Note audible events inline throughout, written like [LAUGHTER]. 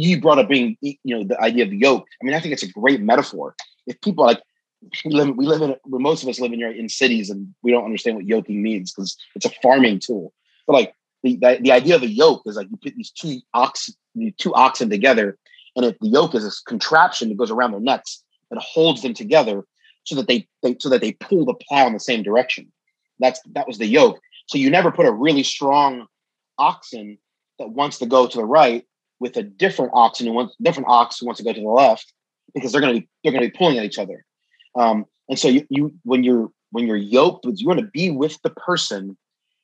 you brought up being, you know, the idea of the yoke. I mean, I think it's a great metaphor. If people like, we live, we live in, most of us live in in cities, and we don't understand what yoking means because it's a farming tool. But like the, the, the idea of a yoke is like you put these two ox, the two oxen together, and if the yoke is this contraption that goes around their necks that holds them together, so that they, they so that they pull the plow in the same direction. That's that was the yoke. So you never put a really strong oxen that wants to go to the right with a different oxen who wants different ox who wants to go to the left because they're going to be they're going to be pulling at each other. Um, and so you, you when you're when you're yoked you want to be with the person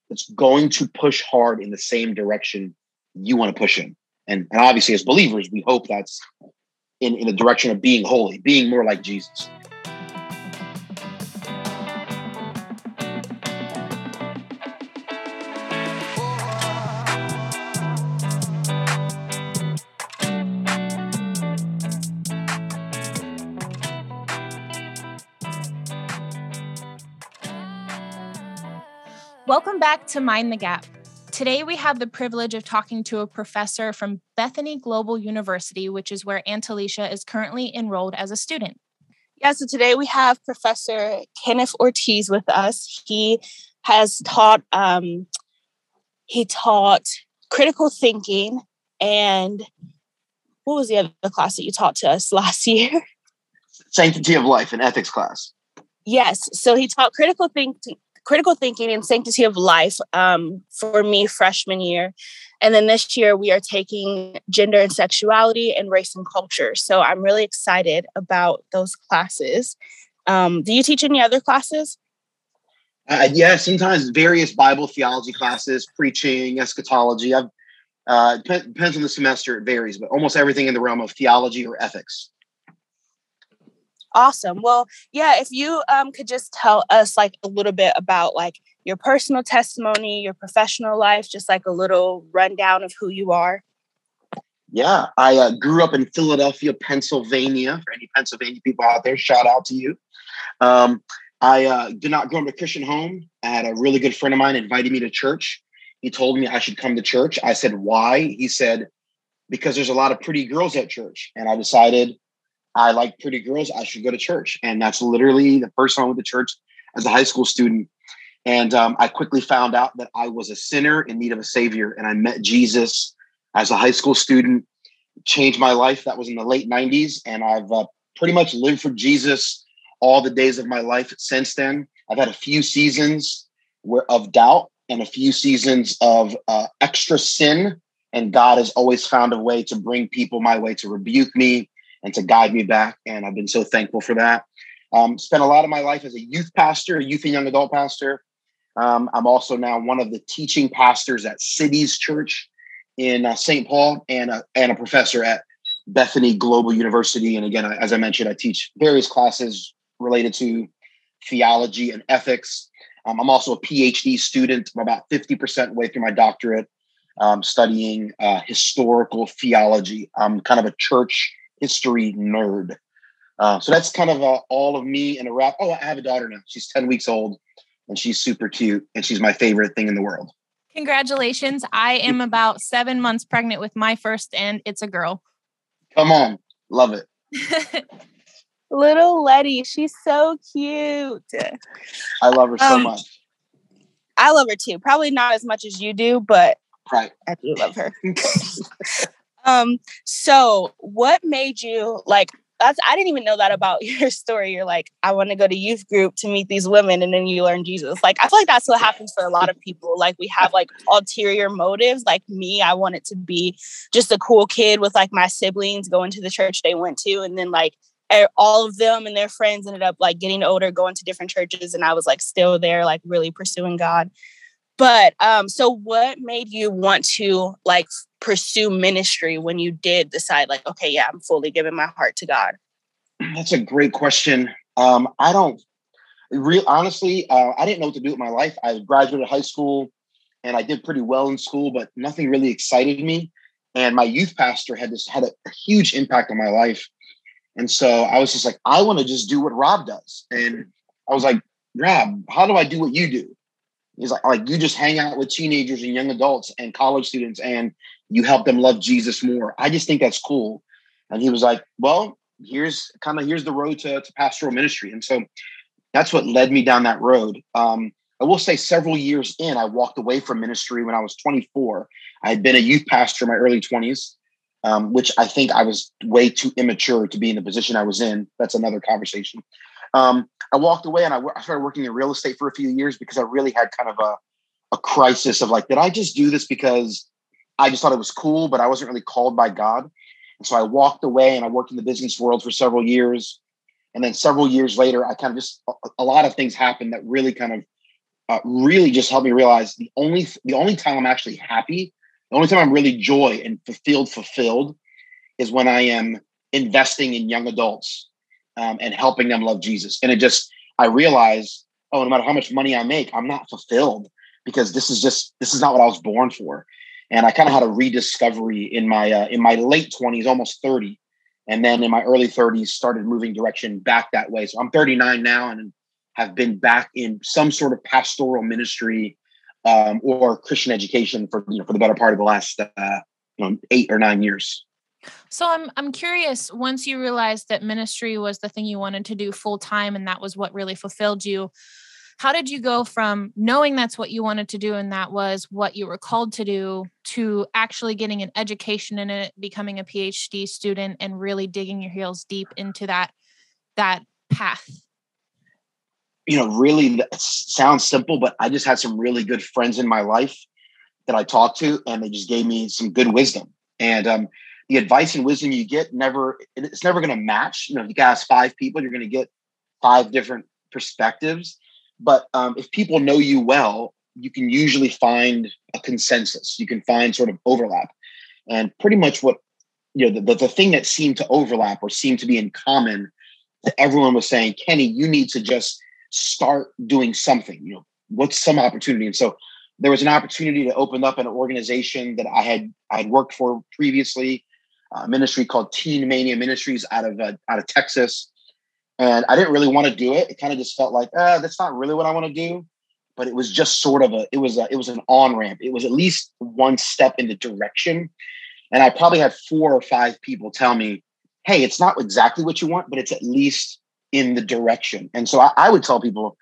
that's going to push hard in the same direction you want to push in. And, and obviously as believers, we hope that's in, in the direction of being holy, being more like Jesus. Welcome back to Mind the Gap. Today, we have the privilege of talking to a professor from Bethany Global University, which is where Aunt Alicia is currently enrolled as a student. Yeah, so today we have Professor Kenneth Ortiz with us. He has taught um, he taught critical thinking and what was the other class that you taught to us [LAUGHS] last year? Sanctity of life and ethics class. Yes, so he taught critical thinking critical thinking and sanctity of life um, for me freshman year. And then this year we are taking gender and sexuality and race and culture. So I'm really excited about those classes. Um, do you teach any other classes? Uh, yeah, sometimes various Bible theology classes, preaching, eschatology. I've uh, depends on the semester; it varies, but almost everything in the realm of theology or ethics. Awesome. Well, yeah, if you um, could just tell us like a little bit about like your personal testimony, your professional life, just like a little rundown of who you are. Yeah, I uh, grew up in Philadelphia, Pennsylvania. For any Pennsylvania people out there, shout out to you. Um, I uh, did not grow up in a Christian home. I had a really good friend of mine invited me to church. He told me I should come to church. I said, why? He said, because there's a lot of pretty girls at church. And I decided I like pretty girls. I should go to church. And that's literally the first time I went to church as a high school student. And um, I quickly found out that I was a sinner in need of a savior. And I met Jesus as a high school student, changed my life. That was in the late 90s. And I've uh, pretty much lived for Jesus all the days of my life since then. I've had a few seasons where, of doubt and a few seasons of uh, extra sin. And God has always found a way to bring people my way to rebuke me, and to guide me back. And I've been so thankful for that. Um, spent a lot of my life as a youth pastor, a youth and young adult pastor. Um, I'm also now one of the teaching pastors at Cities Church in uh, St. Paul and a, and a professor at Bethany Global University. And again, as I mentioned, I teach various classes related to theology and ethics. Um, I'm also a PhD student. I'm about 50% way through my doctorate, um, studying uh, historical theology. I'm kind of a church history nerd. Uh, so that's kind of uh, all of me in a wrap. Oh, I have a daughter now. She's 10 weeks old and she's super cute and she's my favorite thing in the world. Congratulations. I am about seven months pregnant with my first, and it's a girl. Come on. Love it. [LAUGHS] Little Letty, she's so cute. I love her so um, much. I love her too. Probably not as much as you do, but right. I do love her. [LAUGHS] Um, so what made you like that's I didn't even know that about [LAUGHS] your story. You're like, I want to go to youth group to meet these women, and then you learn Jesus. Like, I feel like that's what happens for a lot of people. Like, we have like ulterior motives. Like me, I wanted to be just a cool kid with like my siblings going to the church they went to, and then like all of them and their friends ended up like getting older, going to different churches, and I was like still there, like really pursuing God. But um, so what made you want to like pursue ministry when you did decide, like, okay, yeah, I'm fully giving my heart to God? That's a great question. Um, I don't real honestly, uh, I didn't know what to do with my life. I graduated high school and I did pretty well in school, but nothing really excited me. And my youth pastor had this had a, a huge impact on my life. And so I was just like, I want to just do what Rob does. And I was like, Rob, how do I do what you do? He's like, like you just hang out with teenagers and young adults and college students, and you help them love Jesus more. I just think that's cool. And he was like, well, here's kind of here's the road to, to pastoral ministry. And so that's what led me down that road. Um, I will say several years in, I walked away from ministry when I was 24. I had been a youth pastor in my early 20s, um, which I think I was way too immature to be in the position I was in. That's another conversation. Um, I walked away and I, started working in real estate for a few years because I really had kind of a, a crisis of like, did I just do this because I just thought it was cool, but I wasn't really called by God? And so I walked away and I worked in the business world for several years. And then several years later, I kind of just a, a lot of things happened that really kind of uh, really just helped me realize the only the only time I'm actually happy, the only time I'm really joy and fulfilled fulfilled is when I am investing in young adults um, and helping them love Jesus. And it just I realized, oh, no matter how much money I make, I'm not fulfilled because this is just this is not what I was born for. And I kind of had a rediscovery in my uh, in my late 20s, almost 30, and then in my early 30s started moving direction back that way. So I'm 39 now, and have been back in some sort of pastoral ministry um, or Christian education for you know for the better part of the last uh, you know eight or nine years. So I'm I'm curious. Once you realized that ministry was the thing you wanted to do full time, and that was what really fulfilled you, how did you go from knowing that's what you wanted to do and that was what you were called to do to actually getting an education in it, becoming a PhD student, and really digging your heels deep into that that path? you know, really sounds simple, but I just had some really good friends in my life that I talked to, and they just gave me some good wisdom. And um, the advice and wisdom you get never it's never going to match. You know, you ask five people, you're going to get five different perspectives. But um, if people know you well, you can usually find a consensus. You can find sort of overlap, and pretty much what you know the, the, the thing that seemed to overlap or seemed to be in common that everyone was saying, Kenny, you need to just start doing something you know what's some opportunity and so there was an opportunity to open up an organization that i had i had worked for previously a ministry called teen mania ministries out of uh, out of texas. And i didn't really want to do it. It kind of just felt like ah, that's not really what i want to do. But it was just sort of a it was a, it was an on ramp it was at least one step in the direction. And i probably had four or five people tell me hey it's not exactly what you want but it's at least in the direction. And so I, I would tell people,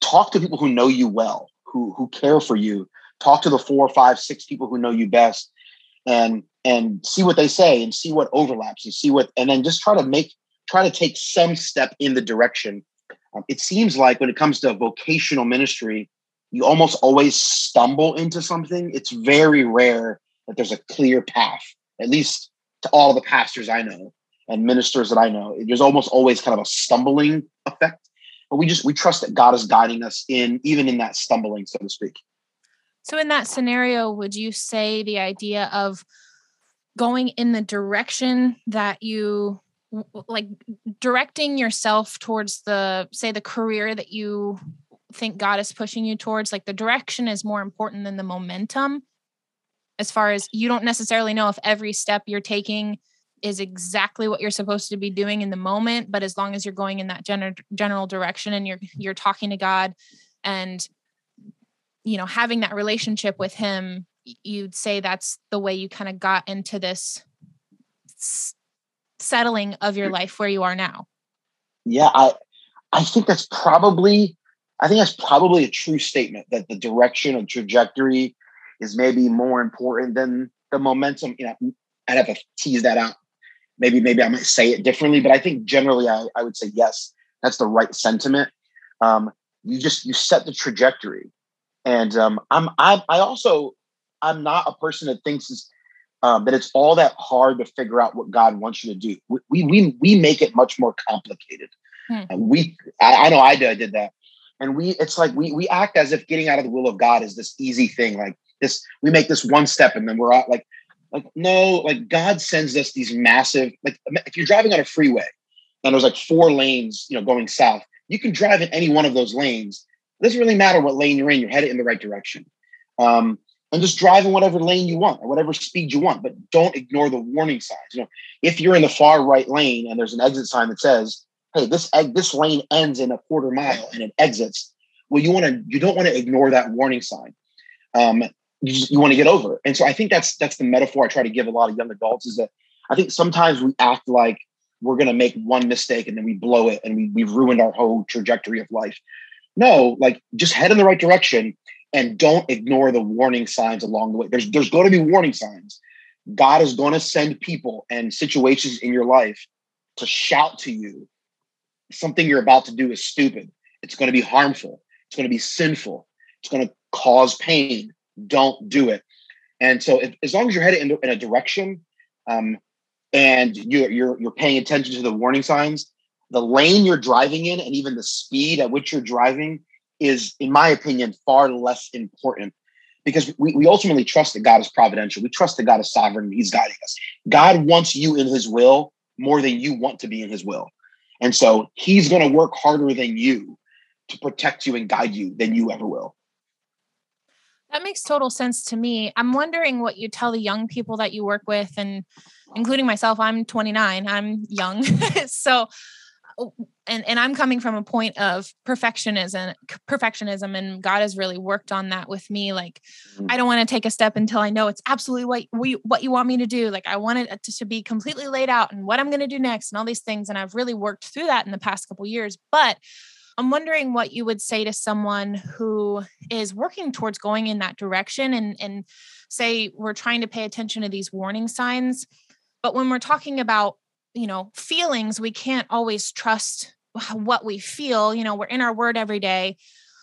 talk to people who know you well, who who care for you. Talk to the four, five, six people who know you best, and and see what they say, and see what overlaps, and see what, and then just try to make try to take some step in the direction. Um, it seems like when it comes to vocational ministry, you almost always stumble into something. It's very rare that there's a clear path, at least to all the pastors I know and ministers that I know, there's almost always kind of a stumbling effect. But we just we trust that God is guiding us in even in that stumbling, so to speak. So in that scenario, would you say the idea of going in the direction that you like directing yourself towards the say the career that you think God is pushing you towards like the direction is more important than the momentum? As far as you don't necessarily know if every step you're taking is exactly what you're supposed to be doing in the moment but as long as you're going in that general general direction and you're you're talking to God and you know having that relationship with him you'd say that's the way you kind of got into this s- settling of your life where you are now. Yeah i i think that's probably i think that's probably a true statement that the direction and trajectory is maybe more important than the momentum you know i'd have to tease that out. Maybe maybe I might say it differently, but I think generally I, I would say yes, that's the right sentiment. Um, you just you set the trajectory, and um, I'm I I also I'm not a person that thinks um, that it's all that hard to figure out what God wants you to do. We we we make it much more complicated. Hmm. And we I, I know I did I did that, and we it's like we we act as if getting out of the will of God is this easy thing. Like this, we make this one step, and then we're out like like, no, like God sends us these massive, like if you're driving on a freeway and there's like four lanes, you know, going south, you can drive in any one of those lanes. It doesn't really matter what lane you're in, you're headed in the right direction. Um, and just drive in whatever lane you want or whatever speed you want, but don't ignore the warning signs. You know, if you're in the far right lane and there's an exit sign that says, "Hey, this this lane ends in a quarter mile and it exits," well, you want to you don't want to ignore that warning sign. Um, you, you want to get over. And so I think that's that's the metaphor I try to give a lot of young adults is that I think sometimes we act like we're going to make one mistake and then we blow it and we, we've ruined our whole trajectory of life. No, like just head in the right direction and don't ignore the warning signs along the way. There's there's going to be warning signs. God is going to send people and situations in your life to shout to you something you're about to do is stupid. It's going to be harmful. It's going to be sinful. It's going to cause pain. Don't do it. And so, if, as long as you're headed in, in a direction, um, and you're, you're you're paying attention to the warning signs, the lane you're driving in, and even the speed at which you're driving is, in my opinion, far less important because we, we ultimately trust that God is providential. We trust that God is sovereign. He's guiding us. God wants you in his will more than you want to be in his will. And so he's going to work harder than you to protect you and guide you than you ever will. That makes total sense to me. I'm wondering what you tell the young people that you work with, and including myself, I'm 29, I'm young. [LAUGHS] so, and, and I'm coming from a point of perfectionism, perfectionism, and God has really worked on that with me. Like, mm-hmm. I don't want to take a step until I know it's absolutely what we, what you want me to do. Like, I want it to, to be completely laid out and what I'm going to do next and all these things. And I've really worked through that in the past couple years. But I'm wondering what you would say to someone who is working towards going in that direction and, and say we're trying to pay attention to these warning signs. But when we're talking about, you know, feelings, we can't always trust what we feel. You know, we're in our word every day.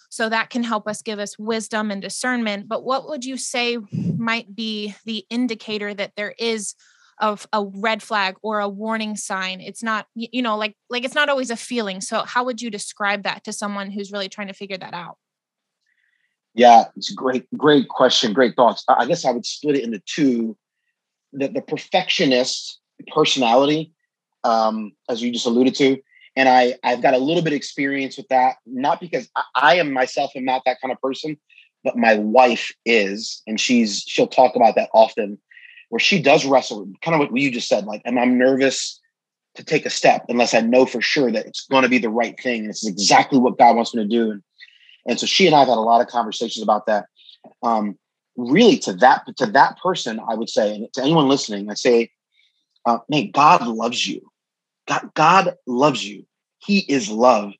So that can help us give us wisdom and discernment. But what would you say might be the indicator that there is of a red flag or a warning sign it's not you know like like it's not always a feeling so how would you describe that to someone who's really trying to figure that out yeah it's a great great question great thoughts i guess i would split it into two the, the perfectionist personality um, as you just alluded to and i i've got a little bit of experience with that not because I, I am myself am not that kind of person but my wife is and she's she'll talk about that often where she does wrestle, kind of what you just said, like, and I'm nervous to take a step unless I know for sure that it's going to be the right thing. And it's exactly what God wants me to do. And, and so she and I have had a lot of conversations about that. Um, really to that, to that person, I would say, and to anyone listening, I say, uh, man, God loves you. God, God loves you. He is love.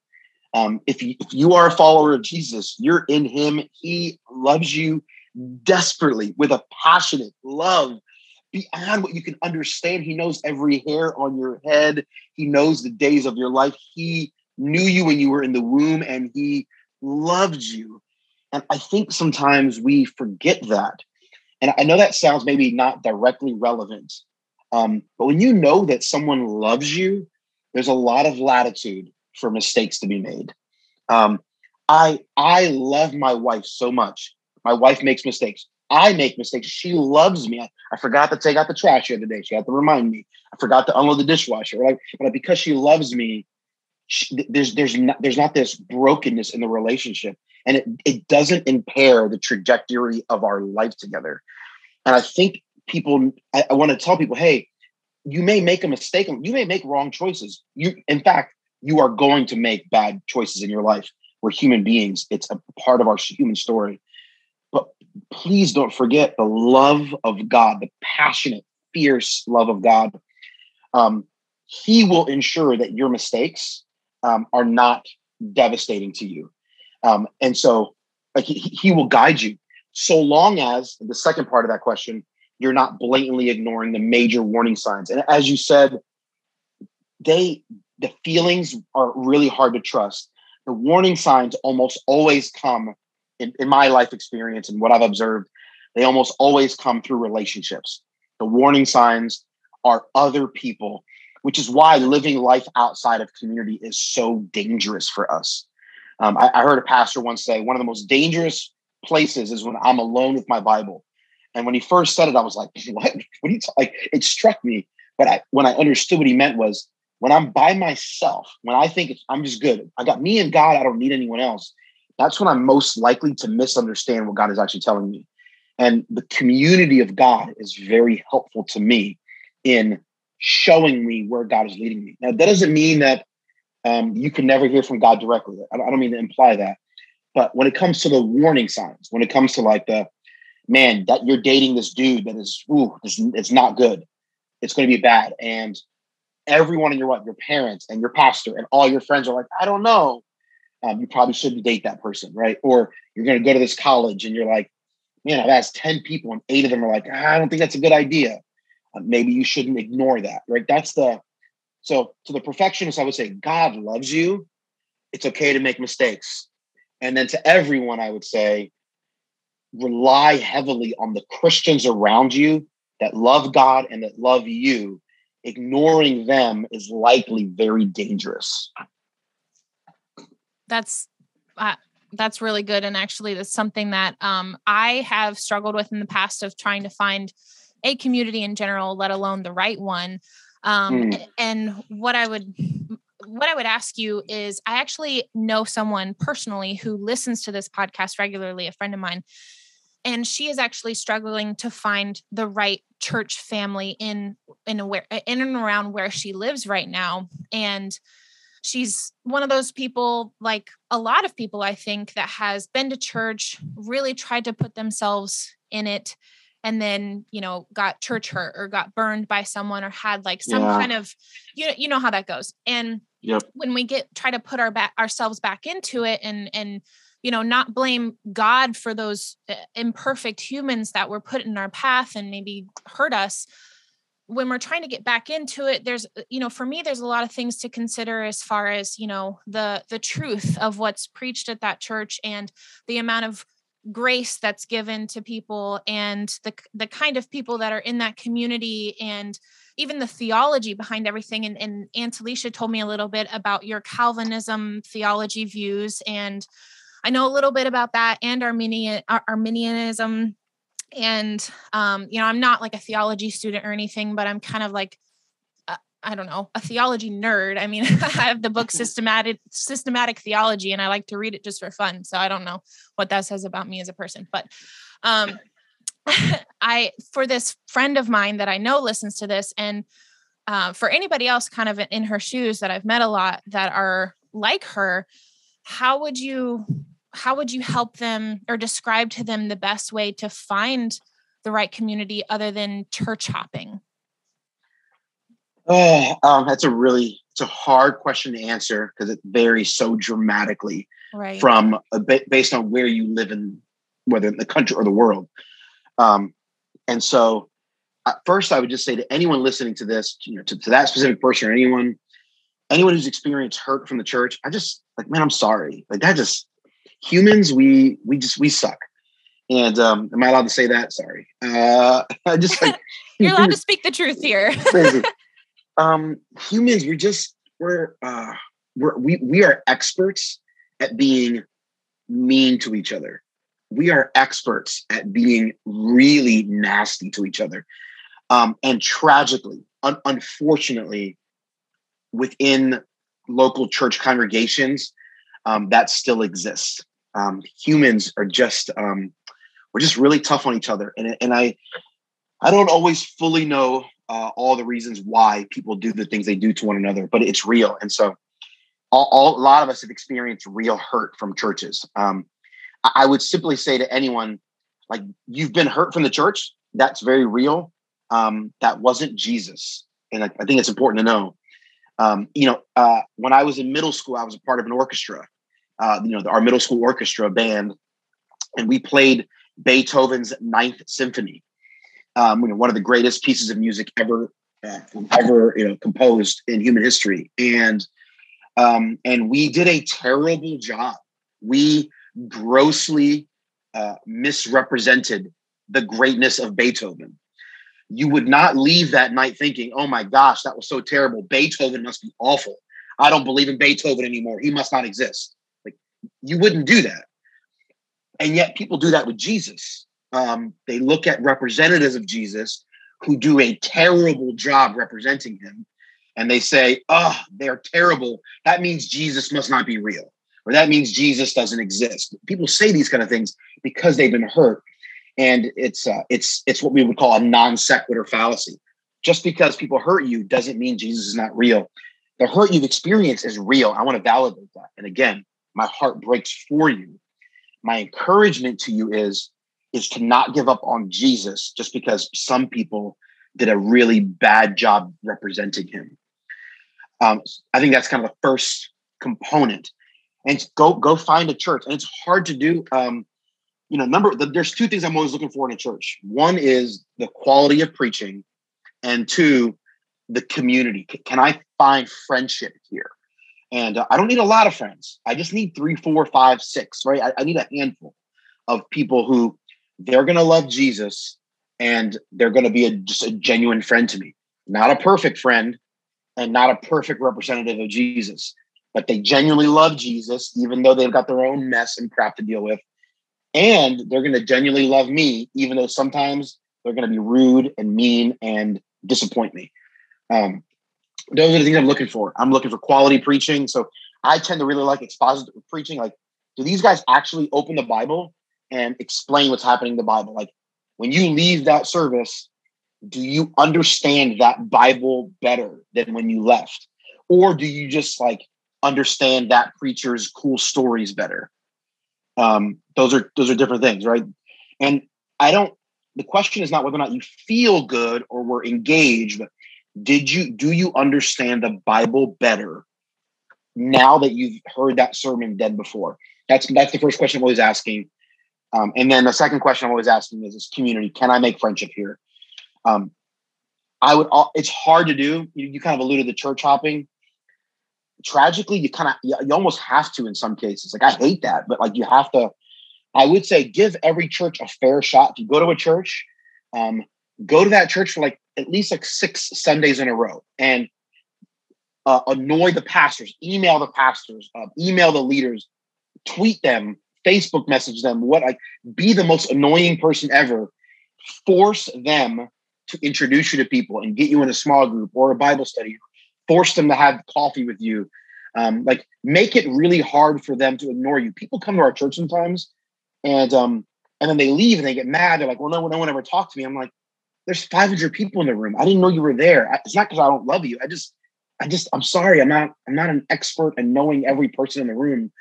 Um, if, you, if you are a follower of Jesus, you're in him. He loves you desperately with a passionate love beyond what you can understand. He knows every hair on your head. He knows the days of your life. He knew you when you were in the womb and he loved you. And I think sometimes we forget that. And I know that sounds maybe not directly relevant. Um, but when you know that someone loves you, there's a lot of latitude for mistakes to be made. Um, I I love my wife so much. My wife makes mistakes. I make mistakes. She loves me. I, I, forgot to take out the trash the other day. She had to remind me. I forgot to unload the dishwasher. Like, but because she loves me, she, there's there's not there's not this brokenness in the relationship, and it it doesn't impair the trajectory of our life together. And I think people, I, I want to tell people, hey, you may make a mistake. You may make wrong choices. You, in fact, you are going to make bad choices in your life. We're human beings. It's a part of our human story. But please don't forget the love of God, the passionate, fierce love of God. Um, he will ensure that your mistakes um, are not devastating to you. Um, and so, like, he, he will guide you so long as the second part of that question, you're not blatantly ignoring the major warning signs. And as you said, they the feelings are really hard to trust. The warning signs almost always come in, in my life experience and what I've observed, they almost always come through relationships. The warning signs are other people, which is why living life outside of community is so dangerous for us. Um, I, I heard a pastor once say one of the most dangerous places is when I'm alone with my Bible. And when he first said it, I was like, [LAUGHS] "What? What are you like?" It struck me, but I, when I understood what he meant was when I'm by myself, when I think I'm just good, I got me and God. I don't need anyone else that's when I'm most likely to misunderstand what God is actually telling me. And the community of God is very helpful to me in showing me where God is leading me. Now, that doesn't mean that um, you can never hear from God directly. I don't mean to imply that. But when it comes to the warning signs, when it comes to like the man, that you're dating this dude that is, ooh, it's, it's not good. It's going to be bad. And everyone in your what, your parents and your pastor and all your friends are like, I don't know. Um, you probably shouldn't date that person, right? Or you're going to go to this college and you're like, man, I've asked 10 people and eight of them are like, I don't think that's a good idea. Uh, maybe you shouldn't ignore that, right? That's the, so to the perfectionist, I would say, God loves you. It's okay to make mistakes. And then to everyone, I would say, rely heavily on the Christians around you that love God and that love you. Ignoring them is likely very dangerous. That's uh, that's really good, and actually, that's something that um, I have struggled with in the past of trying to find a community in general, let alone the right one. Um, mm. And what I would what I would ask you is I actually know someone personally who listens to this podcast regularly, a friend of mine, and she is actually struggling to find the right church family in in a, where in and around where she lives right now and she's one of those people like a lot of people i think that has been to church really tried to put themselves in it and then you know got church hurt or got burned by someone or had like some yeah. kind of you know you know how that goes and yep. when we get try to put our back ourselves back into it and and you know not blame god for those uh, imperfect humans that were put in our path and maybe hurt us when we're trying to get back into it there's uh, you know for me there's a lot of things to consider as far as you know the the truth of what's preached at that church and the amount of grace that's given to people and the the kind of people that are in that community and even the theology behind everything and, and aunt alicia told me a little bit about your calvinism theology views and I know a little bit about that and Arminian Arminianism. And um, you know, I'm not like a theology student or anything, but I'm kind of like uh, I don't know, a theology nerd. I mean, [LAUGHS] I have the book [LAUGHS] systematic systematic theology and I like to read it just for fun. So I don't know what that says about me as a person, but um [LAUGHS] I for this friend of mine that I know listens to this and uh, for anybody else kind of in her shoes that I've met a lot that are like her, how would you how would you help them or describe to them the best way to find the right community other than church hopping? Oh, um, that's a really it's a hard question to answer because it varies so dramatically right. from a bit based on where you live in, whether in the country or the world. Um, and so, first, I would just say to anyone listening to this, you know, to, to that specific person or anyone, anyone who's experienced hurt from the church, I just like, man, I'm sorry. Like that just humans, we we just we suck. And um, am I allowed to say that? Sorry. Uh, [LAUGHS] I just like [LAUGHS] you're allowed to speak the truth here. [LAUGHS] um, humans, we're just we're uh, we're we we are experts at being mean to each other. We are experts at being really nasty to each other. Um, and tragically, un- unfortunately, within local church congregations, um, that still exists. Um, humans are just um, we're just really tough on each other, and and I I don't always fully know uh, all the reasons why people do the things they do to one another, but it's real, and so all, all a lot of us have experienced real hurt from churches. Um, I, would simply say to anyone, like you've been hurt from the church, that's very real. Um, that wasn't Jesus, and I, I think it's important to know. Um, you know, uh, when I was in middle school, I was a part of an orchestra, uh, you know, our middle school orchestra band, and we played Beethoven's Ninth Symphony, um, you know, one of the greatest pieces of music ever, uh, ever you know, composed in human history, and um, and we did a terrible job. We grossly uh, misrepresented the greatness of Beethoven. You would not leave that night thinking, "Oh my gosh, that was so terrible. Beethoven must be awful. I don't believe in Beethoven anymore. He must not exist." Like, you wouldn't do that. And yet people do that with Jesus. Um, they look at representatives of Jesus who do a terrible job representing him. And they say, oh, they're terrible. That means Jesus must not be real. Or that means Jesus doesn't exist. People say these kind of things because they've been hurt. And it's uh, it's it's what we would call a non sequitur fallacy. Just because people hurt you doesn't mean Jesus is not real. The hurt you've experienced is real. I want to validate that. And again, my heart breaks for you. My encouragement to you is is to not give up on Jesus just because some people did a really bad job representing him. Um, I think that's kind of the first component. And go go find a church, and it's hard to do. Um, you know, number the, there's two things I'm always looking for in a church. One is the quality of preaching, and two, the community. Can I find friendship here? And uh, I don't need a lot of friends. I just need three, four, five, six. Right? I, I need a handful of people who they're going to love Jesus and they're going to be a, just a genuine friend to me. Not a perfect friend and not a perfect representative of Jesus, but they genuinely love Jesus, even though they've got their own mess and crap to deal with. And they're going to genuinely love me, even though sometimes they're going to be rude and mean and disappoint me. Um, those are the things I'm looking for. I'm looking for quality preaching. So I tend to really like expositive preaching. Like, do these guys actually open the Bible and explain what's happening in the Bible? Like, when you leave that service, do you understand that Bible better than when you left? Or do you just like understand that preacher's cool stories better? Um, those are those are different things, right? And I don't the question is not whether or not you feel good or were engaged, but did you do you understand the Bible better now that you've heard that sermon dead before? That's that's the first question I'm always asking. Um, and then the second question I'm always asking is, is community. Can I make friendship here? Um, I would. It's hard to do. You, you kind of alluded to church hopping. Tragically, you kind of you, you almost have to in some cases. Like I hate that, but like you have to. I would say give every church a fair shot. If you go to a church, um, go to that church for like at least like six Sundays in a row and uh, annoy the pastors, email the pastors, uh, email the leaders, tweet them, Facebook message them, what like be the most annoying person ever. Force them to introduce you to people and get you in a small group or a Bible study. Force them to have coffee with you. Um, like make it really hard for them to ignore you. People come to our church sometimes, and um, and then they leave and they get mad. They're like, "Well, no, no one ever talked to me." I'm like, "There's 500 people in the room. I didn't know you were there. It's not because I don't love you. I just, I just, I'm sorry. I'm not, I'm not an expert in knowing every person in the room.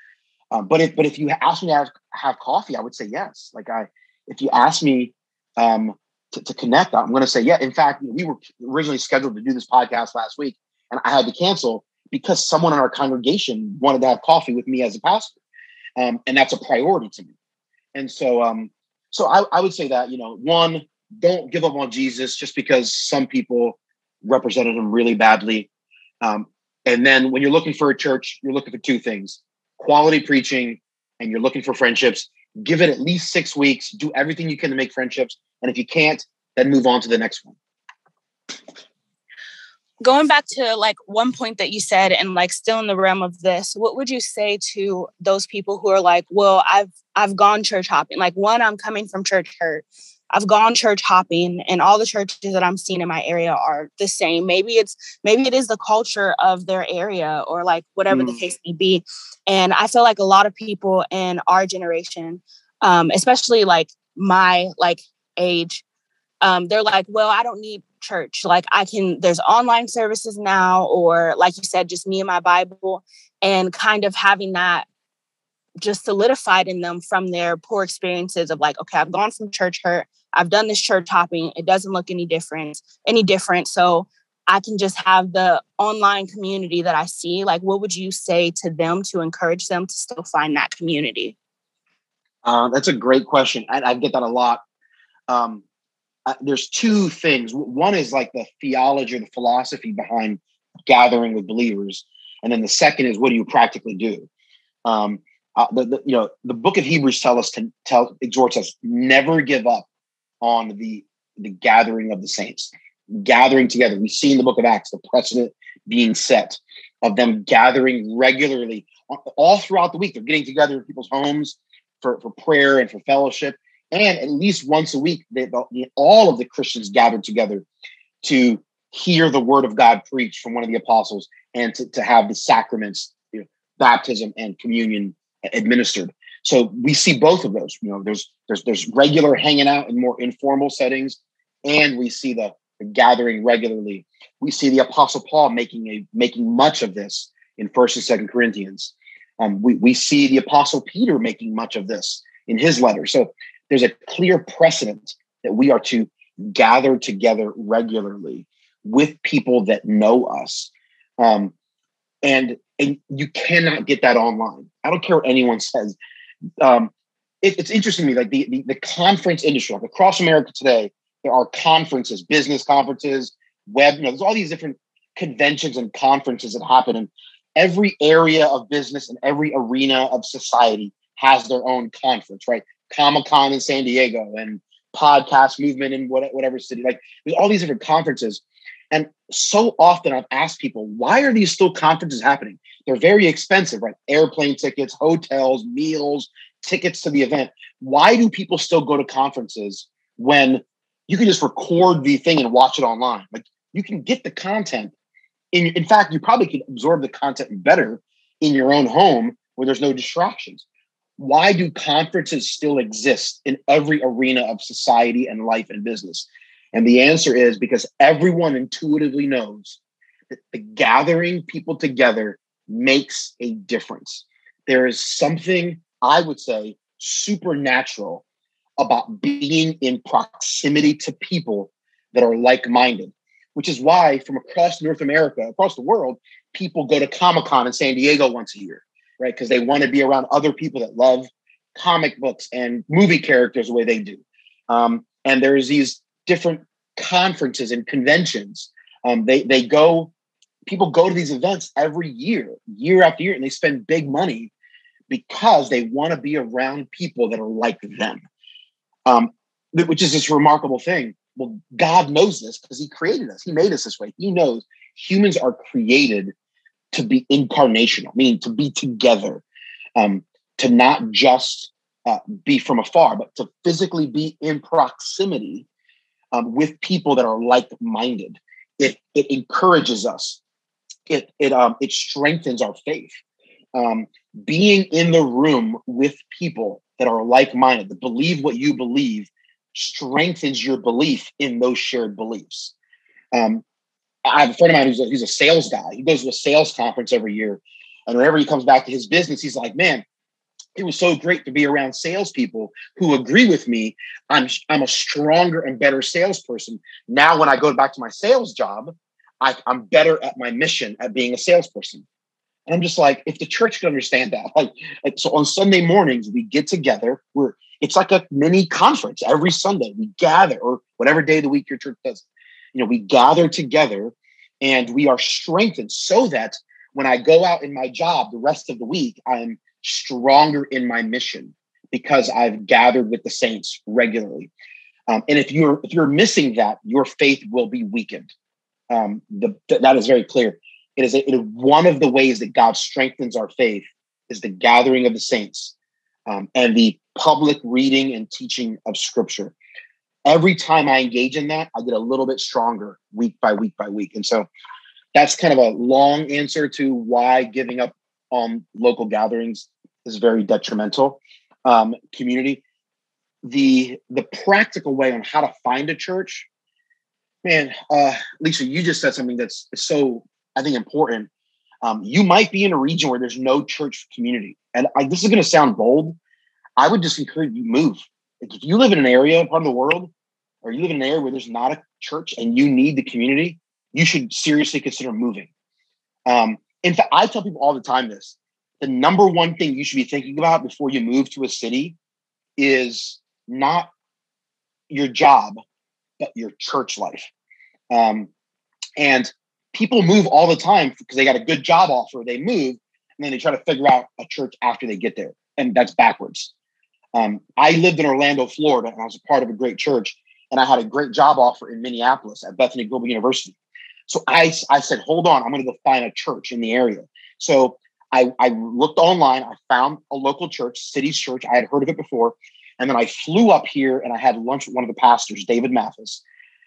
Um, but if but if you ask me to have, have, coffee, I would say yes. Like I, if you ask me um, to, to connect, I'm going to say yeah. In fact, we were originally scheduled to do this podcast last week, and I had to cancel because someone in our congregation wanted to have coffee with me as a pastor, um, and that's a priority to me. And so, um, so I, I would say that you know, one, don't give up on Jesus just because some people represented him really badly. Um, and then when you're looking for a church, you're looking for two things quality preaching and you're looking for friendships, give it at least six weeks, do everything you can to make friendships. And if you can't, then move on to the next one. Going back to like one point that you said, and like still in the realm of this, what would you say to those people who are like, well, I've I've gone church hopping. Like one, I'm coming from church hurt. I've gone church hopping and all the churches that I'm seeing in my area are the same. Maybe it's maybe it is the culture of their area or like whatever mm. the case may be. And I feel like a lot of people in our generation, um, especially like my like age, um, they're like, well, I don't need church. Like I can, there's online services now, or like you said, just me and my Bible, and kind of having that just solidified in them from their poor experiences of like, okay, I've gone from church hurt, I've done this church hopping, it doesn't look any different, any different. So I can just have the online community that I see. Like, what would you say to them to encourage them to still find that community? Uh, that's a great question. I, I get that a lot. Um, I, there's two things. One is like the theology or the philosophy behind gathering with believers, and then the second is what do you practically do? Um, uh, the, the, you know the book of Hebrews tell us to tell exhorts us never give up on the the gathering of the saints, gathering together. We see in the book of Acts the precedent being set of them gathering regularly all throughout the week. They're getting together in people's homes for, for prayer and for fellowship. And at least once a week, they, all of the Christians gathered together to hear the word of God preached from one of the apostles and to, to have the sacraments, you know, baptism and communion administered. So we see both of those. You know, there's there's there's regular hanging out in more informal settings, and we see the, the gathering regularly. We see the Apostle Paul making a making much of this in First and Second Corinthians. Um, we we see the Apostle Peter making much of this in his letter. So there's a clear precedent that we are to gather together regularly with people that know us. Um, and, and you cannot get that online. I don't care what anyone says. Um, it, it's interesting to me, like the, the, the conference industry, like across America today, there are conferences, business conferences, web, you know, there's all these different conventions and conferences that happen. And every area of business and every arena of society has their own conference, right? Comic Con in San Diego and podcast movement in whatever city. Like there's all these different conferences. And so often I've asked people, why are these still conferences happening? They're very expensive, right? Airplane tickets, hotels, meals, tickets to the event. Why do people still go to conferences when you can just record the thing and watch it online? Like you can get the content. In, in fact, you probably can absorb the content better in your own home where there's no distractions why do conferences still exist in every arena of society and life and business? And the answer is because everyone intuitively knows that the gathering people together makes a difference. There is something, I would say, supernatural about being in proximity to people that are like minded, which is why from across North America, across the world, people go to Comic Con in San Diego once a year right? Because they want to be around other people that love comic books and movie characters the way they do. Um, and there's these different conferences and conventions. Um, they they go, people go to these events every year, year after year, and they spend big money because they want to be around people that are like them. Um, which is this remarkable thing. Well, God knows this because He created us. He made us this way. He knows humans are created to be incarnational, meaning to be together, um, to not just uh, be from afar, but to physically be in proximity um, with people that are like-minded. It it encourages us. It it um it strengthens our faith. Um, being in the room with people that are like-minded, that believe what you believe, strengthens your belief in those shared beliefs. Um, I have a friend of mine who's a, a sales guy. He goes to a sales conference every year. And whenever he comes back to his business, he's like, man, it was so great to be around salespeople who agree with me. I'm, I'm a stronger and better salesperson. Now, when I go back to my sales job, I, I'm better at my mission at being a salesperson. And I'm just like, if the church could understand that, [LAUGHS] like, like, so on Sunday mornings, we get together. We're it's like a mini conference every Sunday. We gather, or whatever day of the week your church does you know, we gather together and we are strengthened so that when I go out in my job the rest of the week, I'm stronger in my mission because I've gathered with the saints regularly. Um, and if you're if you're missing that, your faith will be weakened. Um, the, that is very clear. It is, a, it is one of the ways that God strengthens our faith is the gathering of the saints um, and the public reading and teaching of Scripture every time I engage in that, I get a little bit stronger week by week by week. And so that's kind of a long answer to why giving up on local gatherings is very detrimental. Um, community. The the practical way on how to find a church, man, uh, Lisa, you just said something that's so I think important. Um, you might be in a region where there's no church community, and I, this is going to sound bold. I would just encourage you move. If you live in an area, part of the world or you live in an area where there's not a church and you need the community, you should seriously consider moving. Um, in fact, I tell people all the time this the number one thing you should be thinking about before you move to a city is not your job, but your church life. Um, and people move all the time because they got a good job offer, they move, and then they try to figure out a church after they get there. And that's backwards. Um, I lived in Orlando, Florida, and I was a part of a great church and I had a great job offer in Minneapolis at Bethany Global University. So I, I said, hold on, I'm going to go find a church in the area. So I, I looked online, I found a local church, Cities Church. I had heard of it before. And then I flew up here and I had lunch with one of the pastors, David Mathis.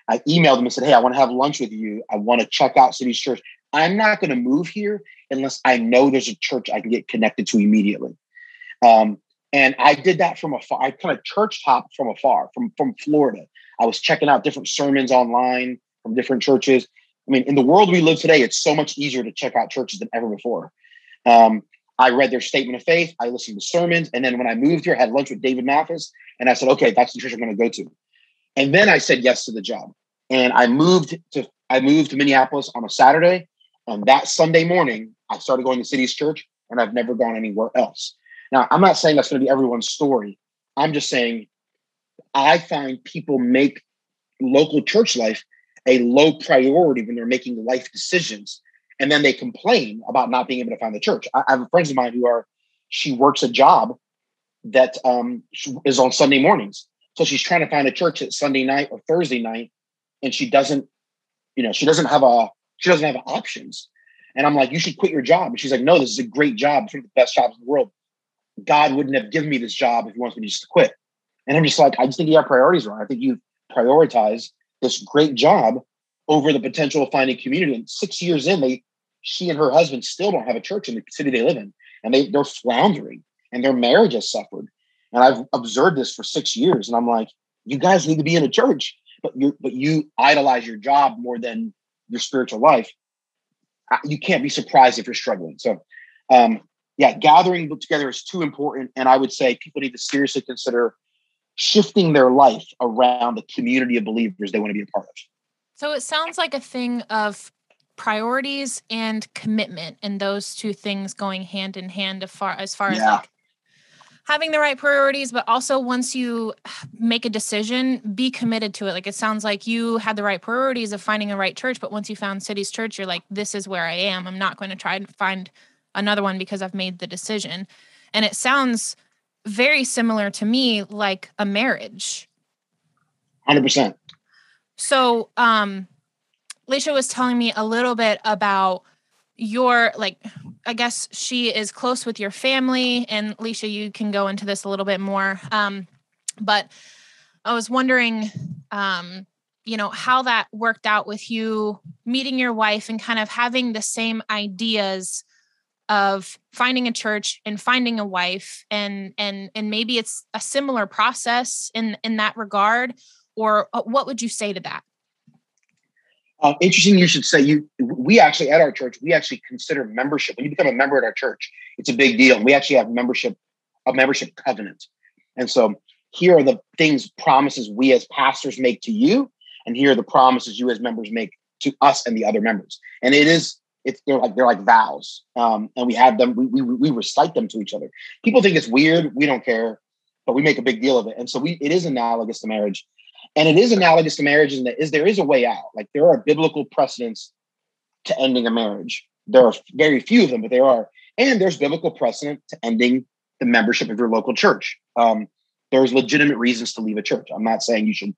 I emailed him and said, Hey, I want to have lunch with you. I want to check out Cities Church. I'm not going to move here unless I know there's a church I can get connected to immediately. Um, and I did that from afar. I kind of church hopped from afar, from from Florida. I was checking out different sermons online from different churches. I mean, in the world we live today, it's so much easier to check out churches than ever before. Um, I read their statement of faith. I listened to sermons. And then when I moved here, I had lunch with David Mathis. And I said, okay, that's the church I'm going to go to. And then I said yes to the job. And I moved to I moved to Minneapolis on a Saturday. And that Sunday morning, I started going to Cities Church, and I've never gone anywhere else. Now, I'm not saying that's going to be everyone's story. I'm just saying I find people make local church life a low priority when they're making life decisions. And then they complain about not being able to find the church. I, have friends of mine who are, she works a job that um, is on Sunday mornings. So she's trying to find a church at Sunday night or Thursday night, and she doesn't, you know, she doesn't have a, she doesn't have options. And I'm like, you should quit your job. And she's like, no, this is a great job. It's one of the best jobs in the world. God wouldn't have given me this job if he wants me to just quit. And I'm just like, I just think you have priorities wrong. I think you prioritize this great job over the potential of finding community. And six years in, they she and her husband still don't have a church in the city they live in. And they, they're floundering and their marriage has suffered. And I've observed this for six years. And I'm like, you guys need to be in a church, but you but you idolize your job more than your spiritual life. You can't be surprised if you're struggling. So um, yeah, gathering together is too important. And I would say people need to seriously consider shifting their life around the community of believers they want to be a part of. So it sounds like a thing of priorities and commitment and those two things going hand in hand as far as far yeah. as like having the right priorities but also once you make a decision be committed to it like it sounds like you had the right priorities of finding a right church but once you found Cities Church you're like this is where i am i'm not going to try and find another one because i've made the decision and it sounds very similar to me like a marriage. 100% so um Leisha was telling me a little bit about your like I guess she is close with your family and Leisha you can go into this a little bit more. Um but I was wondering um you know how that worked out with you meeting your wife and kind of having the same ideas of finding a church and finding a wife and and and maybe it's a similar process in in that regard or uh, what would you say to that um, interesting, you should say you. We actually at our church, we actually consider membership. When you become a member at our church, it's a big deal. We actually have membership, a membership covenant, and so here are the things, promises we as pastors make to you, and here are the promises you as members make to us and the other members. And it is, it's they're like they're like vows, um, and we have them. We, we we recite them to each other. People think it's weird. We don't care, but we make a big deal of it. And so we, it is analogous to marriage. And it is analogous to marriage in that is there is a way out. Like there are biblical precedents to ending a marriage. There are very few of them, but there are. And there's biblical precedent to ending the membership of your local church. Um, there's legitimate reasons to leave a church. I'm not saying you should,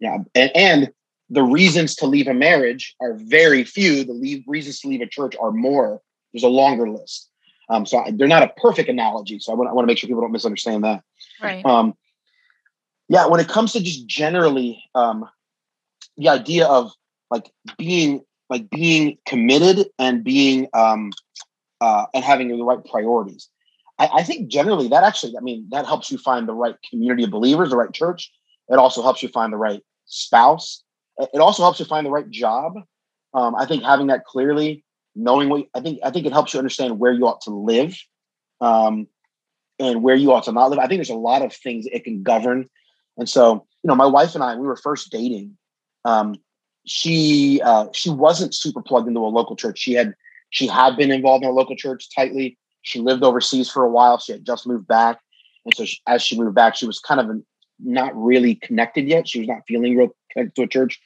yeah. And, and the reasons to leave a marriage are very few. The leave, reasons to leave a church are more. There's a longer list. Um, so I, they're not a perfect analogy. So I want, I want to make sure people don't misunderstand that. Right. Um, yeah, when it comes to just generally um, the idea of like being like being committed and being um, uh, and having the right priorities. I, I think generally that actually, I mean, that helps you find the right community of believers, the right church. It also helps you find the right spouse. It also helps you find the right job. Um, I think having that clearly, knowing what I think, I think it helps you understand where you ought to live um, and where you ought to not live. I think there's a lot of things it can govern and so, you know, my wife and I, we were first dating. Um, she uh, she wasn't super plugged into a local church. She had she had been involved in a local church tightly. She lived overseas for a while. She had just moved back, and so she, as she moved back, she was kind of not really connected yet. She was not feeling real connected to a church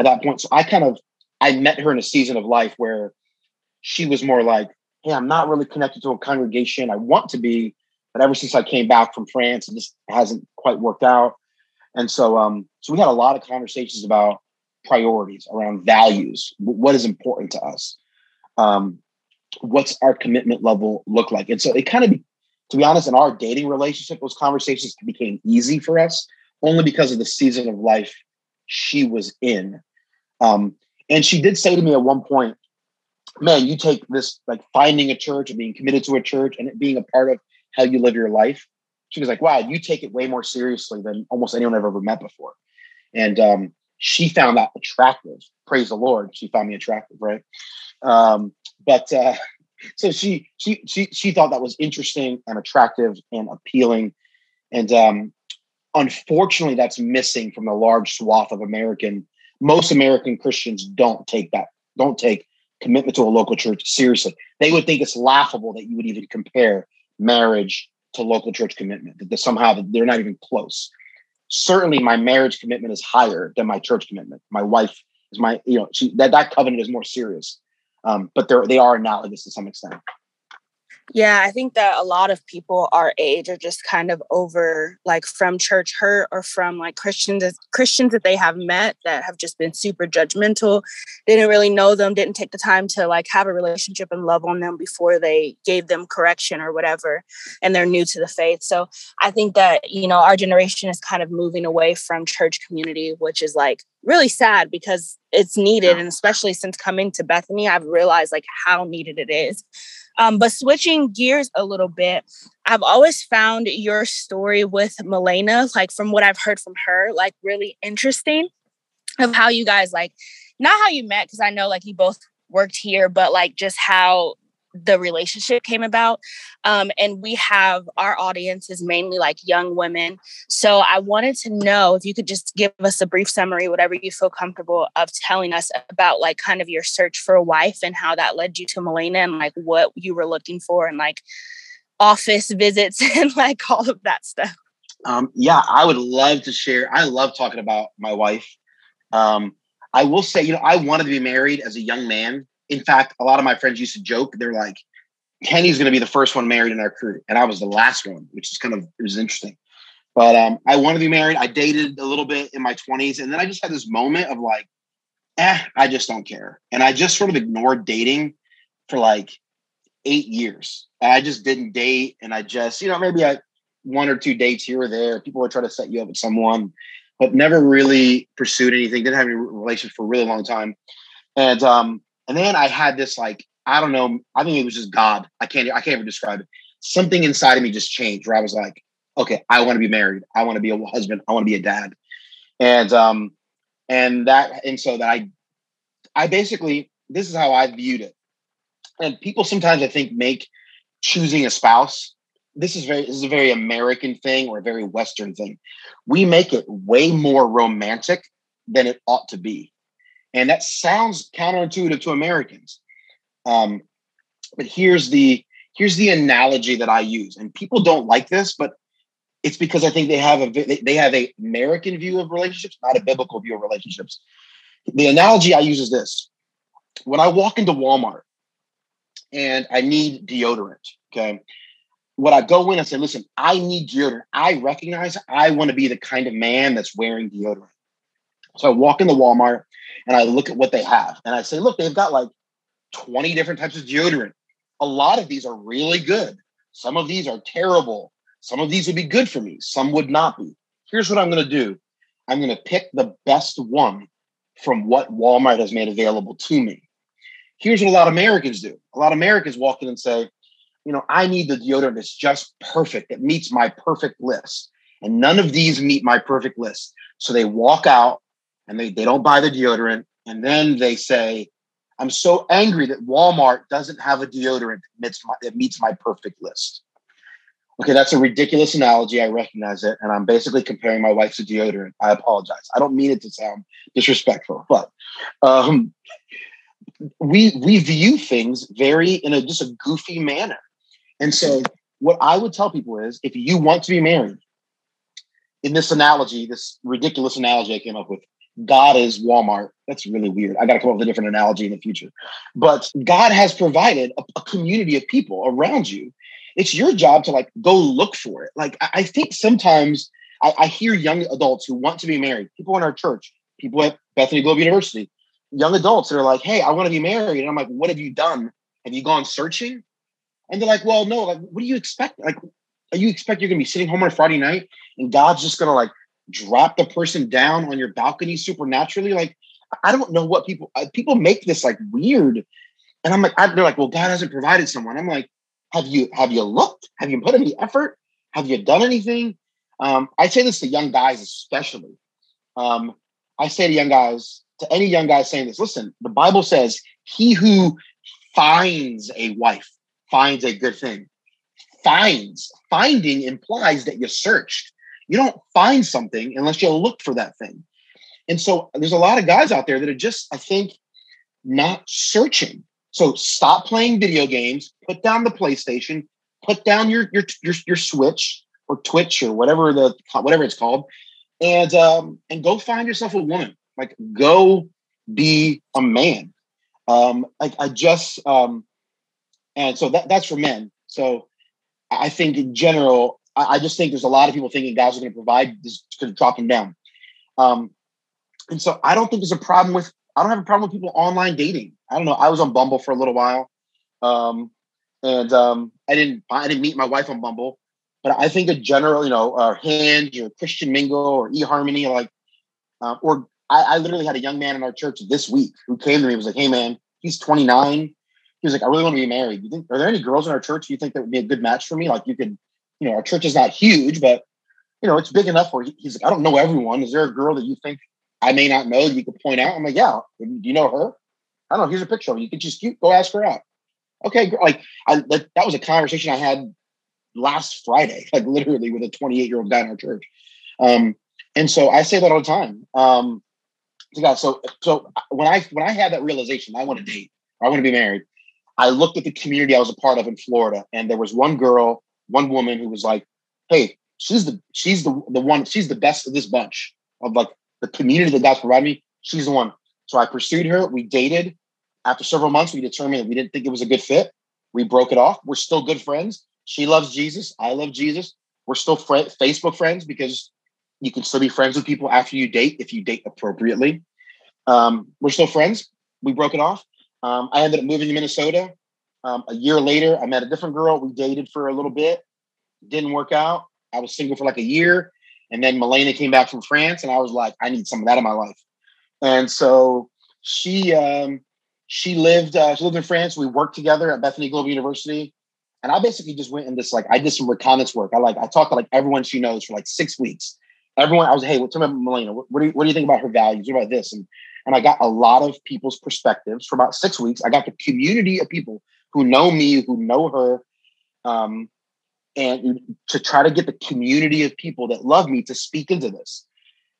at that point. So I kind of I met her in a season of life where she was more like, "Hey, I'm not really connected to a congregation. I want to be, but ever since I came back from France, it just hasn't quite worked out." And so, um, so we had a lot of conversations about priorities around values. What is important to us? Um, what's our commitment level look like? And so it kind of, to be honest, in our dating relationship, those conversations became easy for us only because of the season of life she was in. Um, and she did say to me at one point, man, you take this like finding a church and being committed to a church and it being a part of how you live your life she was like, wow, you take it way more seriously than almost anyone I've ever met before. And um, she found that attractive. Praise the Lord. She found me attractive, right? Um, but uh, [LAUGHS] so she she she she thought that was interesting and attractive and appealing, and um, unfortunately, that's missing from the large swath of American. Most American Christians don't take that don't take commitment to a local church seriously. They would think it's laughable that you would even compare marriage to local church commitment. That somehow they're not even close. Certainly, my marriage commitment is higher than my church commitment. My wife is my you know she, that that covenant is more serious. Um, but they're they are analogous to some extent. Yeah, I think that a lot of people our age are just kind of over like from church hurt or from like Christians Christians that they have met that have just been super judgmental, didn't really know them, didn't take the time to like have a relationship and love on them before they gave them correction or whatever and they're new to the faith. So, I think that, you know, our generation is kind of moving away from church community, which is like really sad because it's needed and especially since coming to Bethany, I've realized like how needed it is. Um, but switching gears a little bit, I've always found your story with Milena, like from what I've heard from her, like really interesting of how you guys like, not how you met, because I know like you both worked here, but like just how the relationship came about. Um, and we have our audience is mainly like young women. So I wanted to know if you could just give us a brief summary, whatever you feel comfortable of telling us about like kind of your search for a wife and how that led you to Milena and like what you were looking for and like office [LAUGHS] visits and like all of that stuff. Um, yeah, I would love to share. I love talking about my wife. Um, I will say, you know, I wanted to be married as a young man in fact, a lot of my friends used to joke. They're like, Kenny's going to be the first one married in our crew, and I was the last one, which is kind of it was interesting. But um, I wanted to be married. I dated a little bit in my twenties, and then I just had this moment of like, eh, I just don't care, and I just sort of ignored dating for like eight years. I just didn't date, and I just, you know, maybe I one or two dates here or there. People would try to set you up with someone, but never really pursued anything. Didn't have any relationship for a really long time, and um, and then I had this like, I don't know, I think it was just God. I can't I can't even describe it. Something inside of me just changed where I was like, okay, I want to be married. I want to be a husband. I want to be a dad. And um and that and so that I I basically this is how I viewed it. And people sometimes I think make choosing a spouse this is very this is a very American thing or a very Western thing. We make it way more romantic than it ought to be. And that sounds counterintuitive to Americans. Um, but here's the here's the analogy that I use, and people don't like this, but it's because I think they have a they have a American view of relationships, not a biblical view of relationships. The analogy I use is this: when I walk into Walmart and I need deodorant, okay, when I go in, I say, "Listen, I need deodorant. I recognize I want to be the kind of man that's wearing deodorant." So I walk into Walmart and I look at what they have and I say, look, they've got like 20 different types of deodorant. A lot of these are really good. Some of these are terrible. Some of these would be good for me. Some would not be. Here's what I'm going to do I'm going to pick the best one from what Walmart has made available to me. Here's what a lot of Americans do a lot of Americans walk in and say, you know, I need the deodorant that's just perfect, that meets my perfect list. And none of these meet my perfect list. So they walk out and they, they don't buy the deodorant. And then they say, I'm so angry that Walmart doesn't have a deodorant that meets my, that meets my perfect list. Okay, that's a ridiculous analogy. I recognize it. And I'm basically comparing my wife to deodorant. I apologize. I don't mean it to sound disrespectful, but um, we we view things very in a just a goofy manner. And so what I would tell people is if you want to be married, in this analogy, this ridiculous analogy I came up with, God is Walmart. That's really weird. I got to come up with a different analogy in the future. But God has provided a, a, community of people around you. It's your job to like go look for it. Like I, I think sometimes I, I, hear young adults who want to be married, people in our church, people at Bethany Global University, young adults that are like, "Hey, I want to be married," and I'm like, "What have you done? Have you gone searching?" And they're like, "Well, no. Like, what do you expect? Like, you expect you're going to be sitting home on a Friday night and God's just going to like drop the person down on your balcony supernaturally. Like, I don't know what people people make this like weird, and I'm like, I, they're like, well, God hasn't provided someone. I'm like, have you have you looked? Have you put any effort? Have you done anything? Um, I say this to young guys especially. Um, I say to young guys, to any young guy saying this, listen, the Bible says, "He who finds a wife, finds a good thing. Finds, finding implies that you searched. You don't find something unless you look for that thing. And so there's a lot of guys out there that are just, I think, not searching. So stop playing video games, put down the PlayStation, put down your your your, your Switch or Twitch or whatever the whatever it's called, and um, and go find yourself a woman. Like go be a man. Um, like I just um, and so that that's for men. So I think in general, I, I just think there's a lot of people thinking guys are going to provide this going to drop them down. Um, and so I don't think there's a problem with I don't have a problem with people online dating. I don't know. I was on Bumble for a little while. Um, and um, I didn't I didn't meet my wife on Bumble, but I think a general, you know, uh, Hinge or Christian Mingle or eHarmony, like, uh, or I, I, literally had a young man in our church this week who came to me and was like, "Hey, man, he's 29. He was like, I really want to be married. You think are there any girls in our church you think that would be a good match for me? Like, you could, you know, our church is not huge, but you know, it's big enough where he's like, I don't know everyone. Is there a girl that you think I may not know you could point out? I'm like, yeah. Do you know her? I don't know. Here's a picture of her. You can just go ask her out okay, like I, that, that was a conversation I had last Friday, like literally with a 28 year old guy in our church. Um, and so I say that all the time. Um, so, God, so, so when I, when I had that realization, I want to date, I want to be married. I looked at the community I was a part of in Florida, and there was one girl, one woman who was like, "Hey, she's the she's the the one she's the best of this bunch of like the community that God's provided me. She's the one." So I pursued her. We dated. After several months, we determined that we didn't think it was a good fit. We broke it off. We're still good friends. She loves Jesus. I love Jesus. We're still fr- Facebook friends because you can still be friends with people after you date if you date appropriately. Um, we're still friends. We broke it off. Um, I ended up moving to Minnesota. Um, a year later, I met a different girl. We dated for a little bit. Didn't work out. I was single for like a year. And then Melena came back from France, and I was like, I need some of that in my life. And so she um, she lived uh, she lived in France. We worked together at Bethany Global University, and I basically just went in this like I did some reconnaissance work. I like I talked to like everyone she knows for like six weeks. Everyone, I was hey, what's about Melena? What, what, do you, what do you think about her values? What about this? And and I got a lot of people's perspectives for about six weeks. I got the community of people who know me, who know her, um, and to try to get the community of people that love me to speak into this.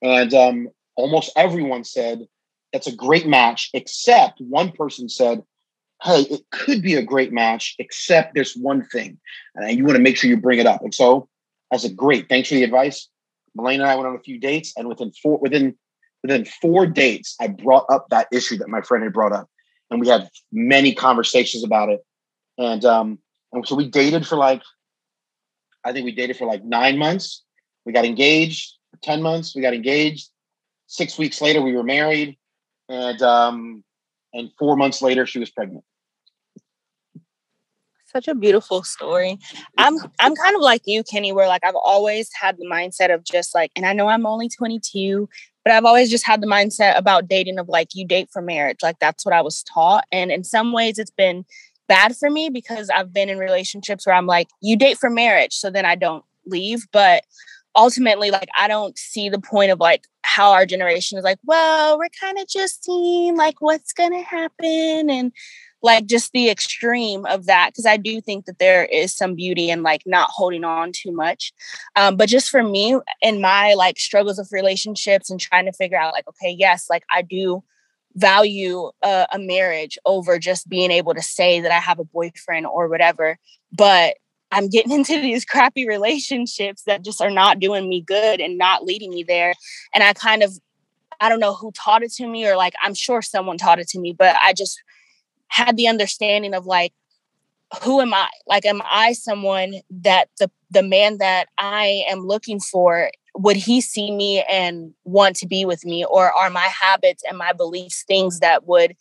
And um, almost everyone said that's a great match, except one person said, Hey, it could be a great match, except there's one thing. And you want to make sure you bring it up. And so I said, Great, thanks for the advice. Melena and I went on a few dates, and within four within within four dates, I brought up that issue that my friend had brought up. And we had many conversations about it. And um, and so we dated for like, I think we dated for like nine months. We got engaged for 10 months. We got engaged. Six weeks later, we were married and um, and four months later, she was pregnant. Such a beautiful story. I'm I'm kind of like you, Kenny, where like I've always had the mindset of just like, and I know I'm only 22, but I've always just had the mindset about dating of like you date for marriage. Like that's what I was taught. And in some ways it's been bad for me because I've been in relationships where I'm like, you date for marriage, so then I don't leave. But ultimately like i don't see the point of like how our generation is like well we're kind of just seeing like what's gonna happen and like just the extreme of that because i do think that there is some beauty in like not holding on too much um, but just for me in my like struggles of relationships and trying to figure out like okay yes like i do value a, a marriage over just being able to say that i have a boyfriend or whatever but I'm getting [LAUGHS] into these crappy relationships that just are not doing me good and not leading me there. And I kind of, I don't know who taught it to me, or like, I'm sure someone taught it to me, but I just had the understanding of like, who am I? Like, am I someone that the, the man that I am looking for, would he see me and want to be with me? Or are my habits and my beliefs things that would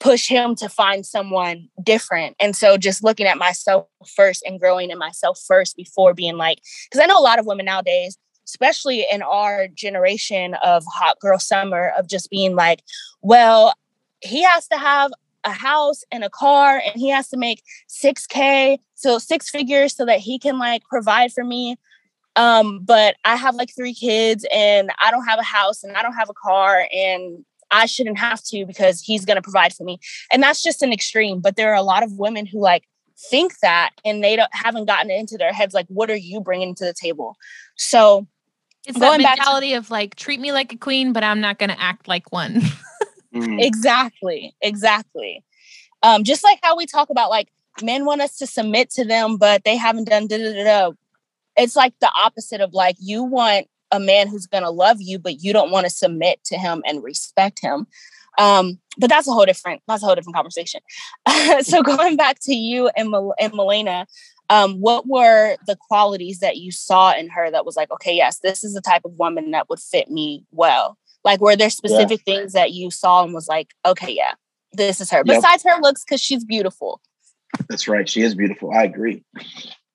push him to find someone different. And so just looking at myself first and growing in myself first before being like, because I know a lot of women nowadays, especially in our generation of hot girl summer, of just being like, well, he has to have a house and a car and he has to make 6k so six figures so that he can like provide for me um but i have like three kids and i don't have a house and i don't have a car and I shouldn't have to because he's going to provide for me. And that's just an extreme. But there are a lot of women who like think that and they don't haven't gotten it into their heads like, what are you bringing to the table? So it's that mentality to, of like treat me like a queen, but I'm not going to act like one. [LAUGHS] mm. Exactly, exactly. Um, just like how we talk about like men want us to submit to them, but they haven't done da da da. It's like the opposite of like you want a man who's going to love you, but you don't want to submit to him and respect him. Um, but that's a whole different that's a whole different conversation. [LAUGHS] so [LAUGHS] going back to you and Mal- and Melena, um, what were the qualities that you saw in her that was like, okay, yes, this is the type of woman that would fit me well? Like, were there specific yeah. things that you saw and was like, okay, yeah, this is her. Yep. Besides her looks, because she's beautiful. That's right. She is beautiful. I agree.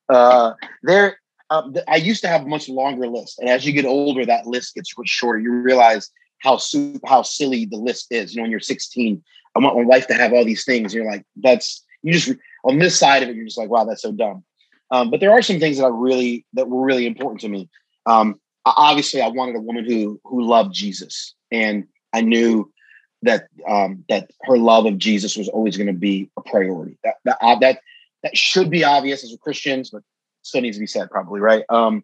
Uh, there, um, I used to have a much longer list, and as you get older, that list gets shorter. You realize how super, how silly the list is. You know, when you're 16, I want my wife to have all these things. You're like, that's you just on this side of it, you're just like, wow, that's so dumb. Um, but there are some things that are really that were really important to me. Um, obviously, I wanted a woman who who loved Jesus, and I knew that um, that her love of Jesus was always going to be a priority. That that, uh, that that should be obvious as Christians, but still needs to be said, probably right. Um,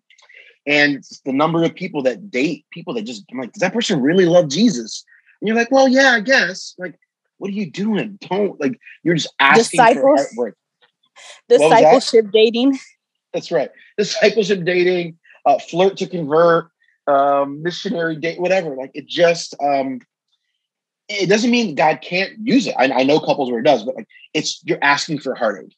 and the number of people that date people that just I'm like, does that person really love Jesus? And you're like, well, yeah, I guess. Like, what are you doing? Don't like you're just asking Disciples. for heartbreak. Discipleship dating. That's right. Discipleship dating, uh, flirt to convert, um, missionary date, whatever. Like it just um it doesn't mean God can't use it. I, I know couples where it does, but like it's you're asking for heartache.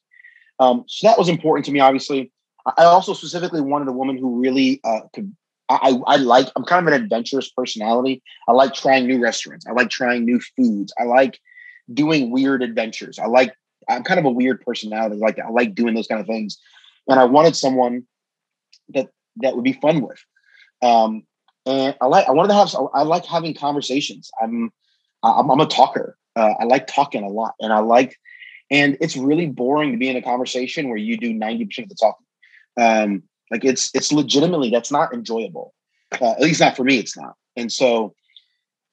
Um, so that was important to me, obviously. I also specifically wanted a woman who really uh, could. I, I like. I'm kind of an adventurous personality. I like trying new restaurants. I like trying new foods. I like doing weird adventures. I like. I'm kind of a weird personality. Like I like doing those kind of things, and I wanted someone that that would be fun with. Um, and I like. I wanted to have. I like having conversations. I'm. I'm, I'm a talker. Uh, I like talking a lot, and I like. And it's really boring to be in a conversation where you do 90% of the talking. Um, like it's it's legitimately that's not enjoyable. Uh, at least not for me, it's not. And so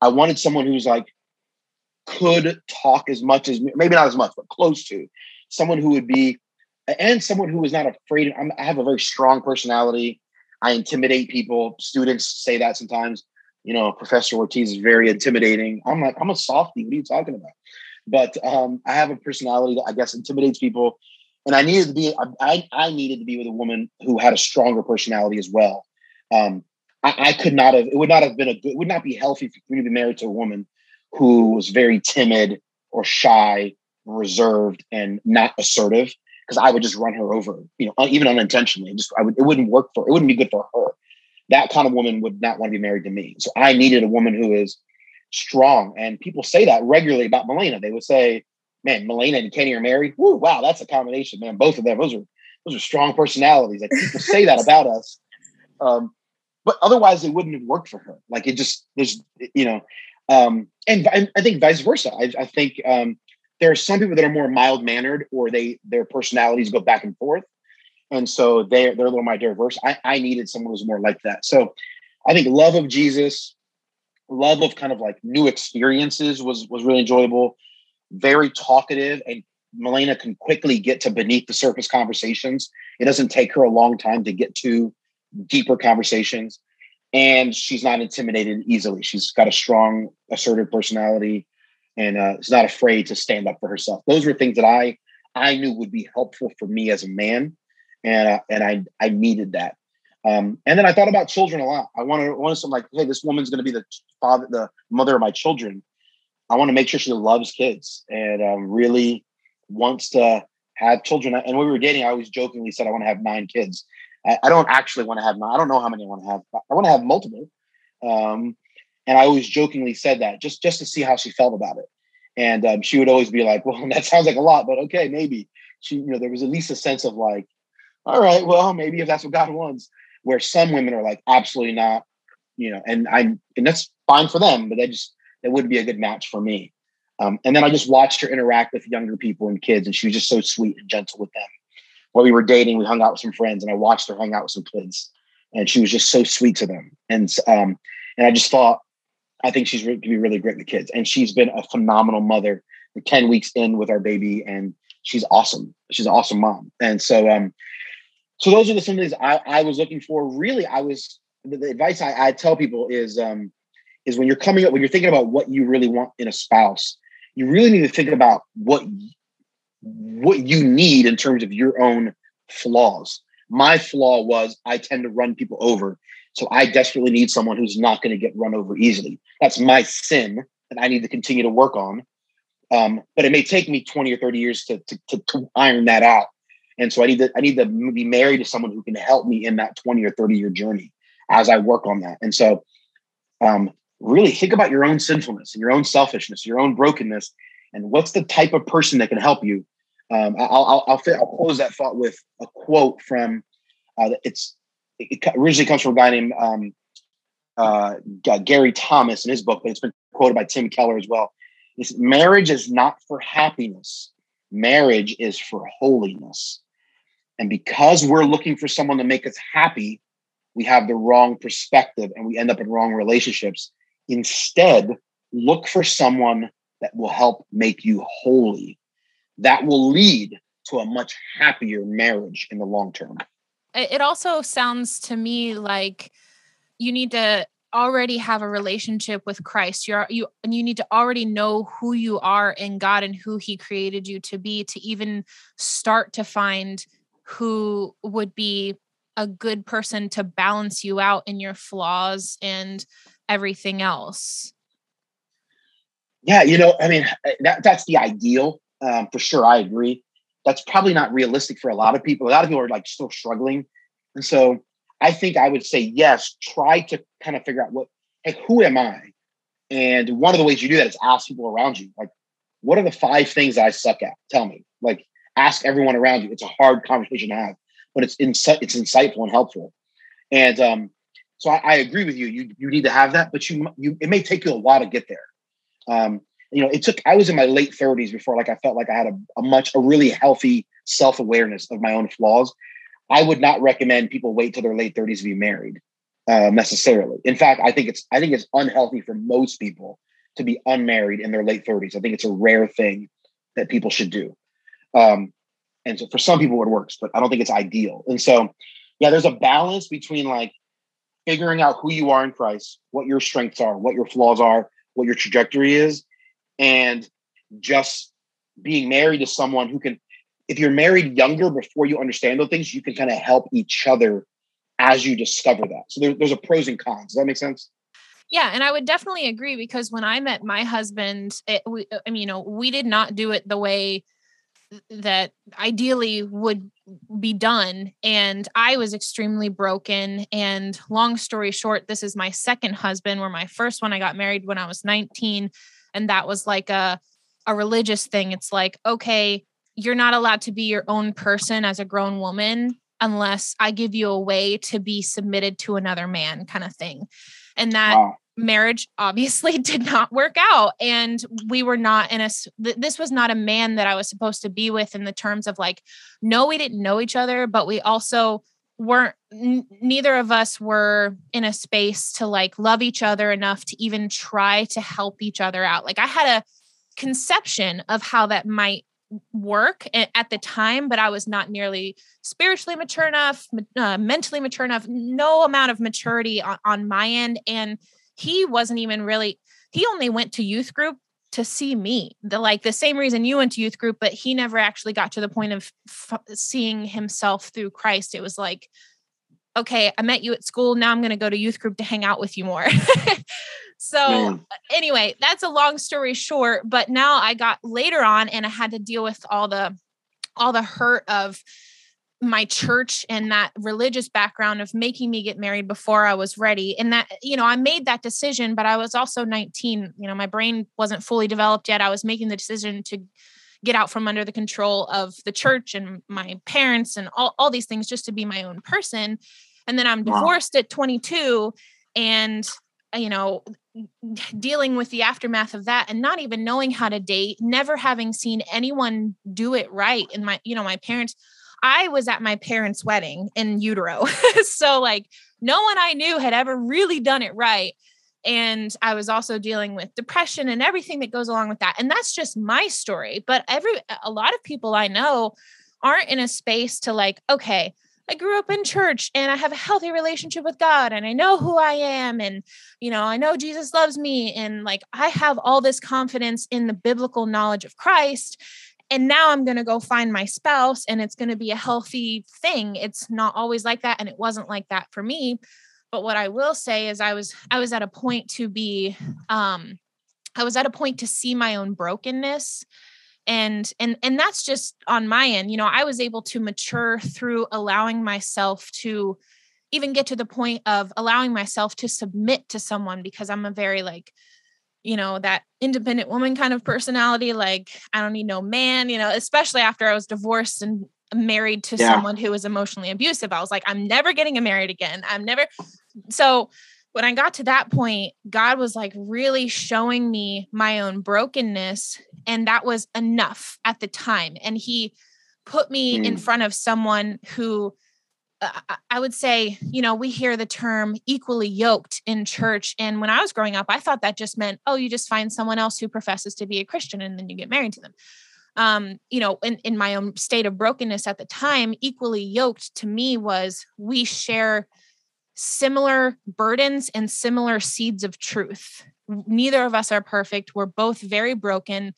I wanted someone who's like could talk as much as maybe not as much, but close to someone who would be and someone who is not afraid. I'm, I have a very strong personality. I intimidate people. Students say that sometimes. You know, Professor Ortiz is very intimidating. I'm like, I'm a softie. What are you talking about? But um, I have a personality that I guess intimidates people and I needed to be I, I needed to be with a woman who had a stronger personality as well. Um, I, I, could not have it would not have been a good it would not be healthy for me to be married to a woman who was very timid or shy, reserved, and not assertive because I would just run her over, you know, even unintentionally. Just I would it wouldn't work for it wouldn't be good for her. That kind of woman would not want to be married to me. So I needed a woman who is strong. And people say that regularly about Melena. They would say, man, Melena and Kenny are married. Woo, wow, that's a combination, man. Both of them, those are those are strong personalities. Like people say that about us. Um, but otherwise it wouldn't have worked for her. Like it just there's you know, um, and, and I think vice versa. I, I think um, there are some people that are more mild mannered or they their personalities go back and forth. And so they're they're a little more diverse. I, I needed someone who's more like that. So I think love of Jesus, love of kind of like new experiences was was really enjoyable very talkative and Melena can quickly get to beneath the surface conversations. It doesn't take her a long time to get to deeper conversations. And she's not intimidated easily. She's got a strong, assertive personality and uh, is not afraid to stand up for herself. Those were things that I I knew would be helpful for me as a man, and uh, and I I needed that. Um, and then I thought about children a lot. I wanted wanted some like, hey, this woman's going to be the father, the mother of my children. I want to make sure she loves kids and um, really wants to have children. And when we were dating, I always jokingly said I want to have nine kids. I, I don't actually want to have nine. I don't know how many I want to have. I want to have multiple. Um, and I always jokingly said that just just to see how she felt about it. And um, she would always be like, "Well, [LAUGHS] that sounds like a lot, but okay, maybe." She, you know, there was at least a sense of like, "All right, well, maybe if that's what God wants." Where some women are like, "Absolutely not," you know, and I and that's fine for them, but they just that wouldn't be a good match for me. Um, and then I just watched her interact with younger people and kids, and she was just so sweet and gentle with them. While we were dating, we hung out with some friends, and I watched her hang out with some kids, and she was just so sweet to them. And um, and I just thought, I think she's going to be really great with kids. And she's been a phenomenal mother. 10 weeks in with our baby, and she's awesome. She's an awesome mom. And so, um, so those are the some things I, I was looking for. Really, I was the, the advice I, I tell people is um, is when you're coming up when you're thinking about what you really want in a spouse, you really need to think about what what you need in terms of your own flaws. My flaw was I tend to run people over. So I desperately need someone who's not going to get run over easily. That's my sin that I need to continue to work on. Um, but it may take me 20 or 30 years to, to, to, to iron that out. And so I need to I need to be married to someone who can help me in that 20 or 30 year journey as I work on that. And so um, really think about your own sinfulness and your own selfishness, your own brokenness, and what's the type of person that can help you. Um, I'll, I'll, I'll, I'll, close that thought with a quote from uh, it's it originally comes from a guy named um, uh, Gary Thomas in his book, but it's been quoted by Tim Keller as well. It's, marriage is not for happiness. Marriage is for holiness. And because we're looking for someone to make us happy, we have the wrong perspective and we end up in wrong relationships. Instead, look for someone that will help make you holy. That will lead to a much happier marriage in the long term. It also sounds to me like you need to already have a relationship with Christ. You're you and you need to already know who you are in God and who he created you to be to even start to find who would be a good person to balance you out in your flaws and everything else. Yeah, you know, I mean, that that's the ideal. Um, for sure, I agree. That's probably not realistic for a lot of people. A lot of people are like still struggling, and so I think I would say yes. Try to kind of figure out what, hey, who am I? And one of the ways you do that is ask people around you, like, what are the five things I suck at? Tell me. Like, ask everyone around you. It's a hard conversation to have, but it's insi- it's insightful and helpful. And um, so I, I, agree with you. You you need to have that, but you you it may take you a while to get there. Um, you know, it took. I was in my late thirties before, like, I felt like I had a, a much a really healthy self awareness of my own flaws I would not recommend people wait till their late 30s to be married uh, necessarily. In fact, I think it's I think it's unhealthy for most people to be unmarried in their late 30s. I think it's a rare thing that people should do. Um, and so for some people it works, but I don't think it's ideal. And so, yeah, there's a balance between like figuring out who you are in Christ, what your strengths are, what your flaws are, what your trajectory is, and just being married to someone who can if you're married younger before you understand those things, you can kind of help each other as you discover that. So there, there's a pros and cons. Does that make sense? Yeah, and I would definitely agree because when I met my husband, it, we, uh, I mean, you know, we did not do it the way that ideally would be done and i was extremely broken and long story short this is my second husband where my first one i got married when i was 19 and that was like a a religious thing it's like okay you're not allowed to be your own person as a grown woman unless I give you a way to be submitted to another man, kind of thing. And that wow. marriage obviously [LAUGHS] did not work out. And we were not in a, this was not a man that I was supposed to be with in the terms of like, no, we didn't know each other, but we also weren't, n- neither of us were in a space to like love each other enough to even try to help each other out. Like I had a, conception of how that might work at the time, but I was not nearly spiritually mature enough, uh, mentally mature enough, no amount of maturity on, on my end. And he wasn't even really, he only went to youth group to see me. The like the same reason you went to youth group but he never actually got to the point of f- seeing himself through christ. It was like okay i met you at school. Now i'm going to go to youth group to hang out with you more. [LAUGHS] So Man. anyway, that's a long story short, but now I got later on and I had to deal with all the all the hurt of my church and that religious background of making me get married before I was ready. And that, you know, I made that decision, but I was also 19. You know, my brain wasn't fully developed yet. I was making the decision to get out from under the control of the church and my parents and all, all these things just to be my own person. And then I'm divorced wow. at 22 and uh, you know [SIGHS] dealing with the aftermath of that and not even knowing how to date never having seen anyone do it right and my you know my parents i was at my parents wedding in utero [LAUGHS] so like no one i knew had ever really done it right and I was also dealing with depression and everything that goes along with that. And that's just my story. But every a lot of people I know aren't in a space to like, okay, I grew up in church and I have a healthy relationship with God and I know who I am and you know I know Jesus loves me and like I have all this confidence in the biblical knowledge of Christ and now I'm going to go find my spouse and it's going to be a healthy thing. It's not always like that and it wasn't like that for me. But what I will say is I was I was at a point to be um I was at a point to see my own brokenness and and and that's just on my end you know i was able to mature through allowing myself to even get to the point of allowing myself to submit to someone because i'm a very like you know that independent woman kind of personality like i don't need no man you know especially after i was divorced and married to yeah. someone who was emotionally abusive i was like i'm never getting married again i'm never so when I got to that point, God was like really showing me my own brokenness. And that was enough at the time. And He put me mm. in front of someone who I would say, you know, we hear the term equally yoked in church. And when I was growing up, I thought that just meant, oh, you just find someone else who professes to be a Christian and then you get married to them. Um, you know, in, in my own state of brokenness at the time, equally yoked to me was we share similar burdens and similar seeds of truth. Neither of us are perfect. We're both very broken,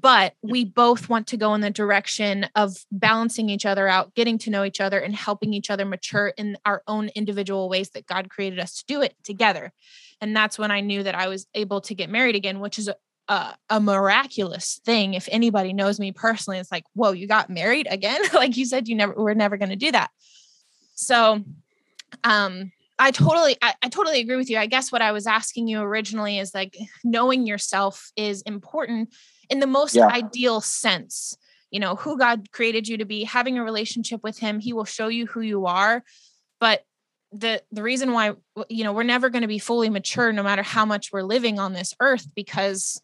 but we both want to go in the direction of balancing each other out, getting to know each other, and helping each other mature in our own individual ways that God created us to do it together. And that's when I knew that I was able to get married again, which is a, a, a miraculous thing. If anybody knows me personally, it's like, whoa, you got married again? [LAUGHS] like you said, you never, we're never going to do that. So um I totally I, I, totally agree with you. I guess what I was asking you originally is like knowing yourself is important in the most yeah. ideal sense. You know, who God created you to be, having a relationship with him, he will show you who you are. But the the reason why you know, we're never going to be fully mature no matter how much we're living on this earth because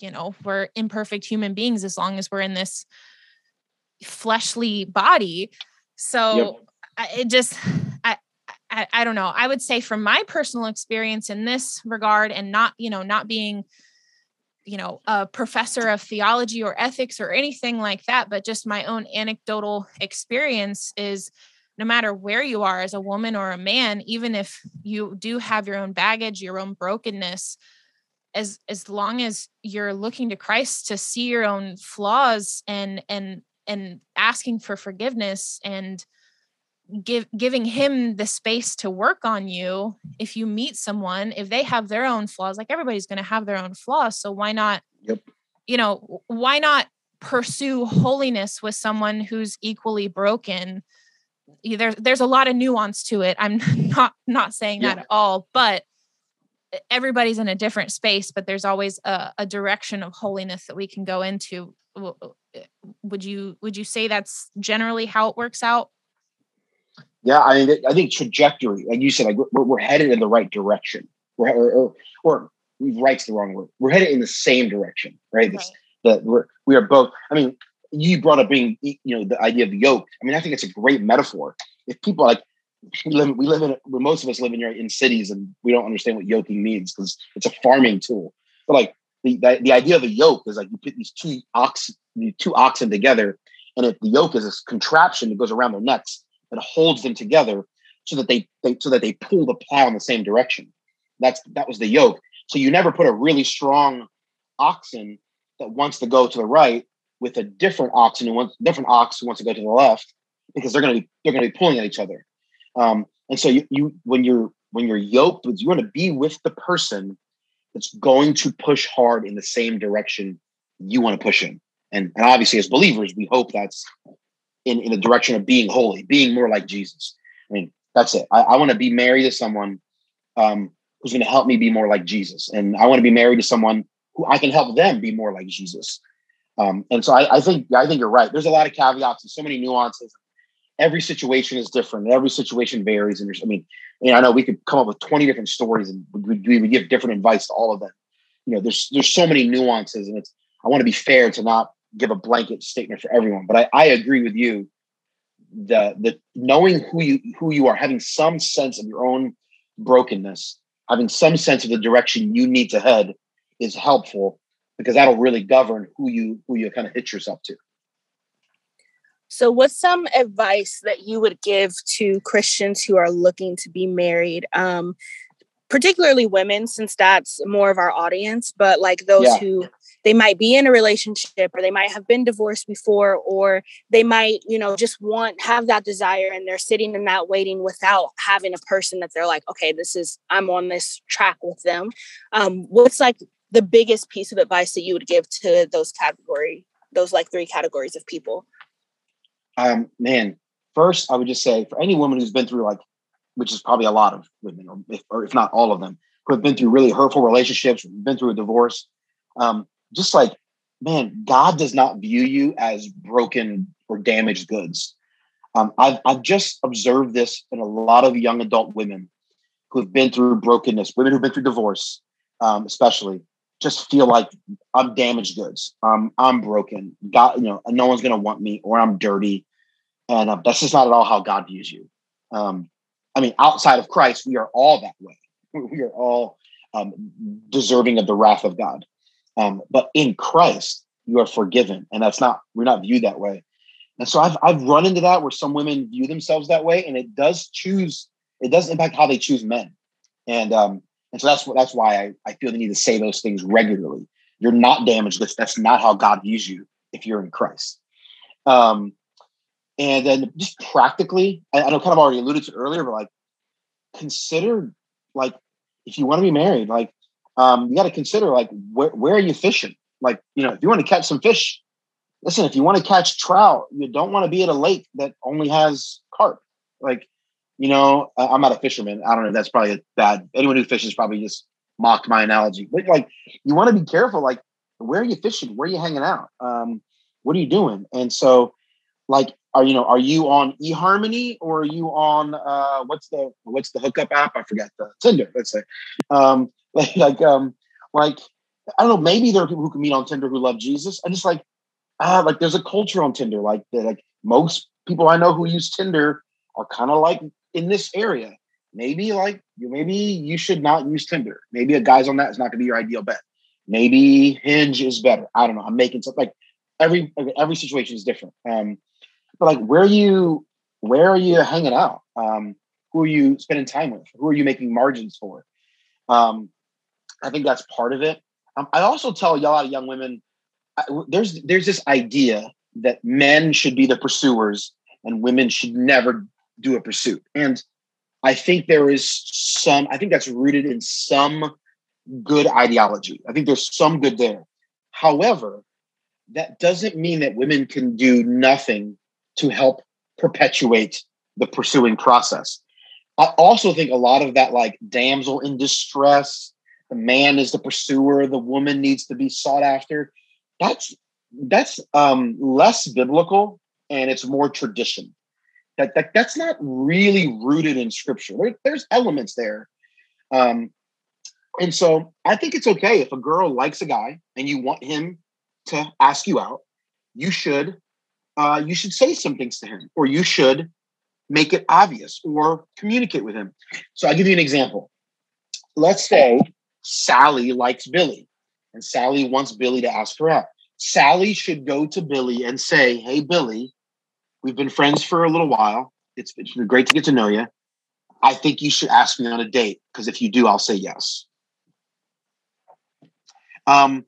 you know, we're imperfect human beings as long as we're in this fleshly body. So yep. I, it just I I, I don't know. I would say from my personal experience in this regard and not, you know, not being you know a professor of theology or ethics or anything like that but just my own anecdotal experience is no matter where you are as a woman or a man even if you do have your own baggage your own brokenness as as long as you're looking to Christ to see your own flaws and and and asking for forgiveness and give giving him the space to work on you if you meet someone if they have their own flaws like everybody's going to have their own flaws so why not yep. you know why not pursue holiness with someone who's equally broken? There's there's a lot of nuance to it i'm [LAUGHS] not not saying that at all but everybody's in a different space but there's always a, a direction of holiness that we can go into. Would you would you say that's generally how it works out yeah, I mean, I think trajectory, like you said, like we're, we're headed in the right direction. We're or, or, or right's the wrong word. We're headed in the same direction, right? This, that we're we are both. I mean, you brought up being, you know, the idea of the yoke. I mean, I think it's a great metaphor. If people like we live, we live in most of us live in in cities, and we don't understand what yoking means because it's a farming tool. But like the, the, the idea of a yoke is like you put these two ox, the two oxen together, and if the yoke is this contraption that goes around their necks that holds them together so that they, they so that they pull the plow in the same direction. That's that was the yoke. So you never put a really strong oxen that wants to go to the right with a different oxen who wants different ox who wants to go to the left because they're going to be they're going to be pulling at each other. Um, and so you, you when you're when you're yoked, you want to be with the person that's going to push hard in the same direction you want to push in. And, and obviously, as believers, we hope that's in, in the direction of being holy, being more like Jesus. I mean, that's it. I, I want to be married to someone um, who's going to help me be more like Jesus. And I want to be married to someone who I can help them be more like Jesus. Um, and so I, I, think I think you're right. There's a lot of caveats and so many nuances. Every situation is different. Every situation varies. And I mean, I know we could come up with 20 different stories and we, we would give different advice to all of them. You know, there's there's so many nuances, and it's I want to be fair to not give a blanket statement for everyone, but I, I agree with you. The the knowing who you who you are, having some sense of your own brokenness, having some sense of the direction you need to head is helpful because that'll really govern who you who you kind of hit yourself to. So, what's some advice that you would give to Christians who are looking to be married? Um, particularly women, since that's more of our audience, but like those yeah. who they might be in a relationship or they might have been divorced before, or they might, you know, just want, have that desire and they're sitting in that waiting without having a person that they're like, okay, this is, I'm on this track with them. Um, what's like the biggest piece of advice that you would give to those category, those like three categories of people? Um, man, first, I would just say for any woman who's been through like, which is probably a lot of women, or if, or if not all of them, who have been through really hurtful relationships, been through a divorce, um, just like, man, God does not view you as broken or damaged goods. Um, I've, I've just observed this in a lot of young adult women who have been through brokenness, women who've been through divorce, um, especially, just feel like I'm damaged goods. Um, I'm broken. God, you know, no one's gonna want me, or I'm dirty, and uh, that's just not at all how God views you. Um, I mean, outside of Christ, we are all that way. [LAUGHS] We are all um, deserving of the wrath of God. Um, but in Christ, you are forgiven, and that's not we're not viewed that way. And so I've I've run into that where some women view themselves that way, and it does choose it does impact how they choose men. And um, and so that's what that's why I, I feel the need to say those things regularly. You're not damaged. That's, that's not how God views you if you're in Christ. Um, and then just practically, I, I know kind of already alluded to earlier, but like consider like if you want to be married, like um, you got to consider like where where are you fishing? Like, you know, if you want to catch some fish, listen, if you want to catch trout, you don't want to be at a lake that only has carp. Like you know, I'm not a fisherman. I don't know. That's probably a bad. Anyone who fishes probably just mocked my analogy. But like, you want to be careful. Like, where are you fishing? Where are you hanging out? Um, what are you doing? And so, like, are you know, are you on eHarmony or are you on uh, what's the what's the hookup app? I forget the Tinder. Let's say, um, [LAUGHS] like, like, um, like, I don't know. Maybe there are people who can meet on Tinder who love Jesus. And just like, ah, like, there's a culture on Tinder. Like, that, like most people I know who use Tinder are kind of like in this area, maybe like you, maybe you should not use Tinder. Maybe a guy's on that is not going to be your ideal bet. Maybe Hinge is better. I don't know. I'm making stuff like every every situation is different. Um, but like where are you where are you hanging out? Um, who are you spending time with? Who are you making margins for? Um, I think that's part of it. Um, I also tell a lot of young women I, there's there's this idea that men should be the pursuers and women should never do a pursuit. And I think there is some, I think that's rooted in some good ideology. I think there's some good there. However, that doesn't mean that women can do nothing to help perpetuate the pursuing process. I also think a lot of that, like damsel in distress, the man is the pursuer, the woman needs to be sought after. That's that's um, less biblical and it's more tradition that, that that's not really rooted in scripture. There, there's elements there. Um, and so I think it's okay if a girl likes a guy and you want him to ask you out, you should uh, you should say some things to him, or you should make it obvious or communicate with him. So I'll give you an example. Let's say Sally likes Billy, and Sally wants Billy to ask her out. Sally should go to Billy and say, Hey, Billy, We've been friends for a little while. It's been great to get to know you. I think you should ask me on a date because if you do, I'll say yes. Um,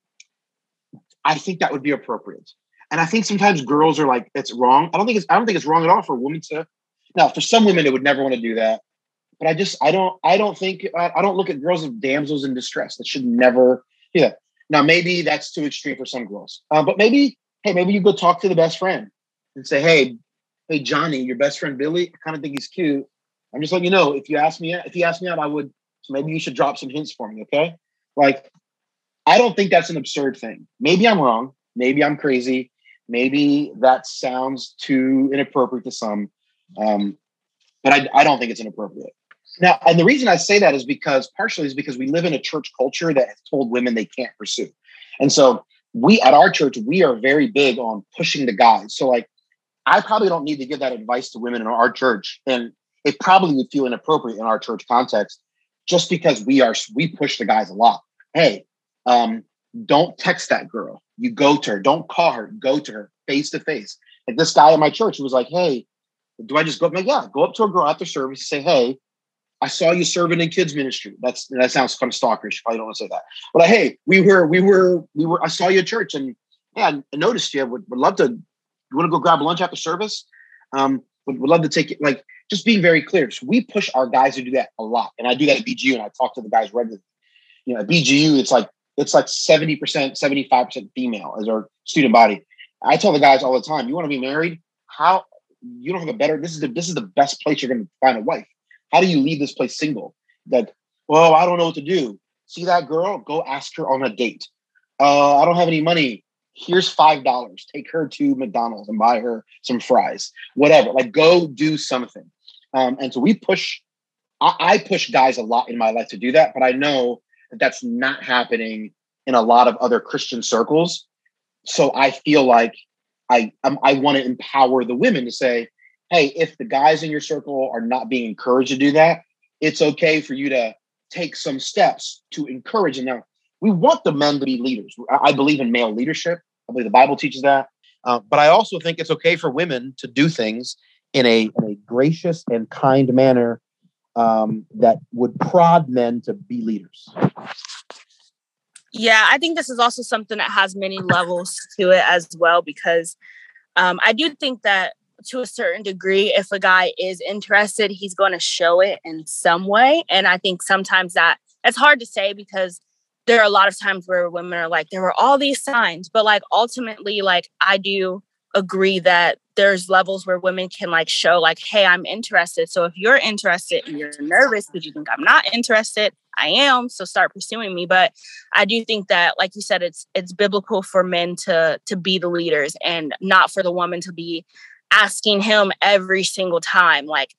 I think that would be appropriate. And I think sometimes girls are like, "It's wrong." I don't think it's. I don't think it's wrong at all for a woman to. Now, for some women, it would never want to do that. But I just, I don't, I don't think, I, I don't look at girls as damsels in distress. That should never. Yeah. Now, maybe that's too extreme for some girls. Uh, but maybe, hey, maybe you go talk to the best friend and say, "Hey, hey Johnny, your best friend Billy, I kind of think he's cute. I'm just letting you know if you ask me if you ask me out, I would. So maybe you should drop some hints for me, okay? Like, I don't think that's an absurd thing. Maybe I'm wrong. Maybe I'm crazy. Maybe that sounds too inappropriate to some. Um, but I, I don't think it's inappropriate. Now, and the reason I say that is because partially is because we live in a church culture that has told women they can't pursue. And so we at our church, we are very big on pushing the guys. So like I probably don't need to give that advice to women in our church. And it probably would feel inappropriate in our church context just because we are we push the guys a lot. Hey, um, don't text that girl. You go to her. Don't call her. Go to her face to face. Like this guy at my church who was like, "Hey, do I just go?" Like, yeah, go up to a girl after service and say, "Hey, I saw you serving in kids ministry." That's that sounds kind of stalkerish. Probably don't want to say that. But like, hey, we were we were we were. I saw you at church, and yeah, I noticed you. Would would love to. You want to go grab lunch after service? Um, would, would love to take it. Like just being very clear. So we push our guys to do that a lot, and I do that at BGU, and I talk to the guys regularly. You know, at BGU, it's like it's like 70%, 75% female as our student body. I tell the guys all the time, you want to be married? How you don't have a better, this is the this is the best place you're gonna find a wife. How do you leave this place single? That, well, I don't know what to do. See that girl? Go ask her on a date. Uh, I don't have any money. Here's five dollars. Take her to McDonald's and buy her some fries. Whatever. Like go do something. Um, and so we push, I, I push guys a lot in my life to do that, but I know that that's not happening in a lot of other Christian circles. So I feel like I um, I want to empower the women to say, hey, if the guys in your circle are not being encouraged to do that, it's okay for you to take some steps to encourage. And now we want the men to be leaders. I believe in male leadership. I believe the Bible teaches that. Uh, but I also think it's okay for women to do things in a, in a gracious and kind manner um, that would prod men to be leaders. Yeah, I think this is also something that has many levels to it as well, because um, I do think that to a certain degree, if a guy is interested, he's going to show it in some way. And I think sometimes that it's hard to say because there are a lot of times where women are like, there were all these signs, but like ultimately, like I do agree that there's levels where women can like show like hey i'm interested so if you're interested and you're nervous because you think i'm not interested i am so start pursuing me but i do think that like you said it's it's biblical for men to to be the leaders and not for the woman to be asking him every single time like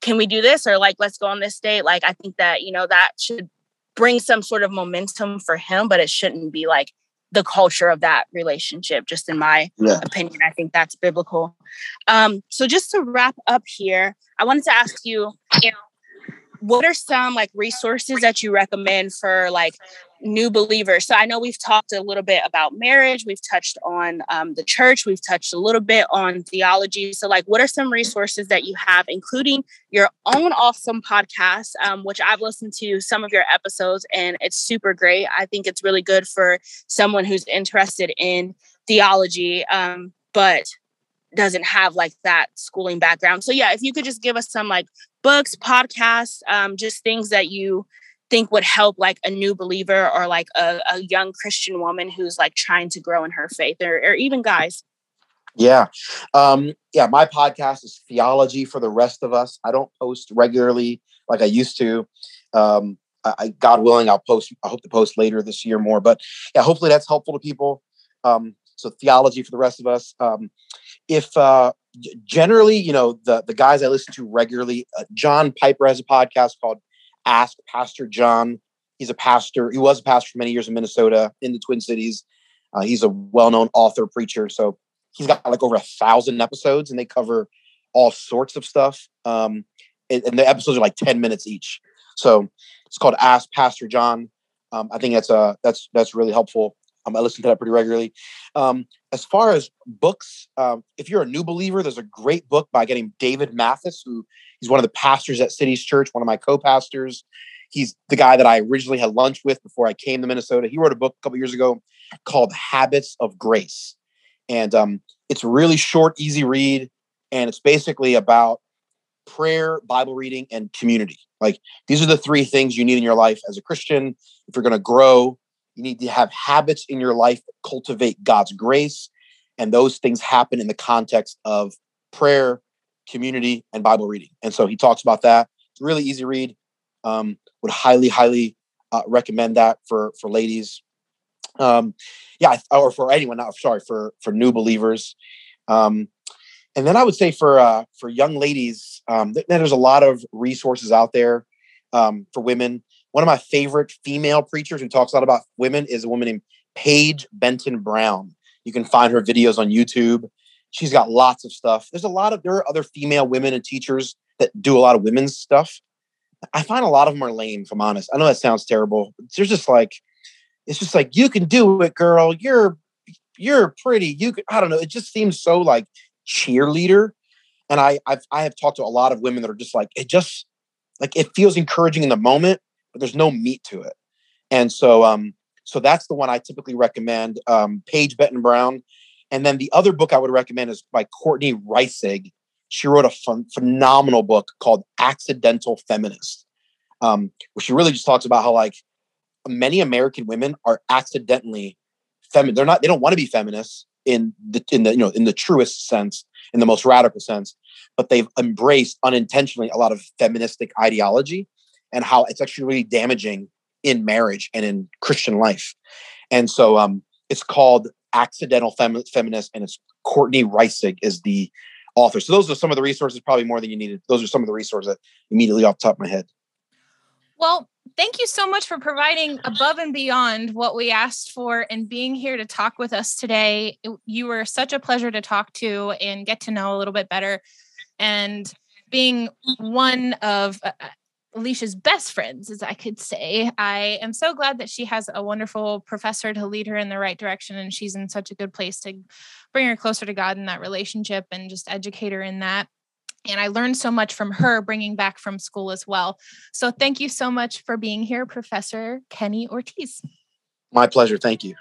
can we do this? Or like let's go on this date. Like i think that you know that should bring some sort of momentum for him but it shouldn't be like the culture of that relationship just in my yeah. opinion. I think that's biblical. Um, so just to wrap up here i wanted to ask you you know what are some like resources that you recommend for like new believers so i know we've talked a little bit about marriage we've touched on um, the church we've touched a little bit on theology. So like what are some resources that you have including your own awesome podcast um, which i've listened to some of your episodes and it's super great. I think it's really good for someone who's interested in theology um, but doesn't have like that schooling background. So yeah if you could just give us some like books, podcasts, um, just things that you think would help like a new believer or like a, a young Christian woman who's like trying to grow in her faith or, or even guys? Yeah. Um, yeah. My podcast is Theology for the Rest of Us. I don't post regularly like I used to. Um, I, God willing, I'll post, I hope to post later this year more, but yeah, hopefully that's helpful to people. Um, so theology for the rest of us. Um, if uh, generally, you know, the the guys I listen to regularly, uh, John Piper has a podcast called Ask Pastor John. He's a pastor. He was a pastor for many years in Minnesota, in the Twin Cities. Uh, he's a well-known author, preacher. So he's got like over a thousand episodes, and they cover all sorts of stuff. Um, and, and the episodes are like ten minutes each. So it's called Ask Pastor John. Um, I think that's a that's that's really helpful. Um, I listen to that pretty regularly. Um, as far as books, um, if you're a new believer, there's a great book by getting David Mathis, who he's one of the pastors at Cities Church, one of my co-pastors. He's the guy that I originally had lunch with before I came to Minnesota. He wrote a book a couple years ago called Habits of Grace, and um, it's really short, easy read, and it's basically about prayer, Bible reading, and community. Like these are the three things you need in your life as a Christian if you're going to grow you need to have habits in your life that cultivate God's grace. And those things happen in the context of prayer, community, and Bible reading. And so he talks about that. It's really easy read. Um, would highly, highly uh, recommend that for for ladies. Um, yeah, or for anyone. Not sorry for for new believers. Um, and then I would say for uh, for young ladies, um, th- there's a lot of resources out there um, for women. One of my favorite female preachers who talks a lot about women is a woman named Paige Benton Brown. You can find her videos on YouTube. She's got lots of stuff. There's a lot of there are other female women and teachers that do a lot of women's stuff. I find a lot of them are lame, if I'm honest. I know that sounds terrible. There's just like, it's just like, you can do it, girl. You're, you're pretty. You could, I don't know. It just seems so like cheerleader. And I, I've, I have talked to a lot of women that are just like, it just, like, it feels encouraging in the moment, but there's no meat to it. And so, um, so that's the one I typically recommend. Um, Paige Benton Brown. And then the other book I would recommend is by Courtney Reissig she wrote a fun, phenomenal book called Accidental Feminist, um, where she really just talks about how like many American women are accidentally feminine. They're not. They don't want to be feminists in the in the you know in the truest sense, in the most radical sense, but they've embraced unintentionally a lot of feministic ideology and how it's actually really damaging in marriage and in Christian life. And so um, it's called Accidental Fem- Feminist, and it's Courtney Reissig is the author So those are some of the resources, probably more than you needed. Those are some of the resources that immediately off top of my head. Well, thank you so much for providing above and beyond what we asked for and being here to talk with us today. You were such a pleasure to talk to and get to know a little bit better. And being one of uh Alicia's best friends, as I could say. I am so glad that she has a wonderful professor to lead her in the right direction, and she's in such a good place to bring her closer to God in that relationship and just educate her in that. And I learned so much from her bringing back from school as well. So thank you so much for being here, Professor Kenny Ortiz. My pleasure. Thank you.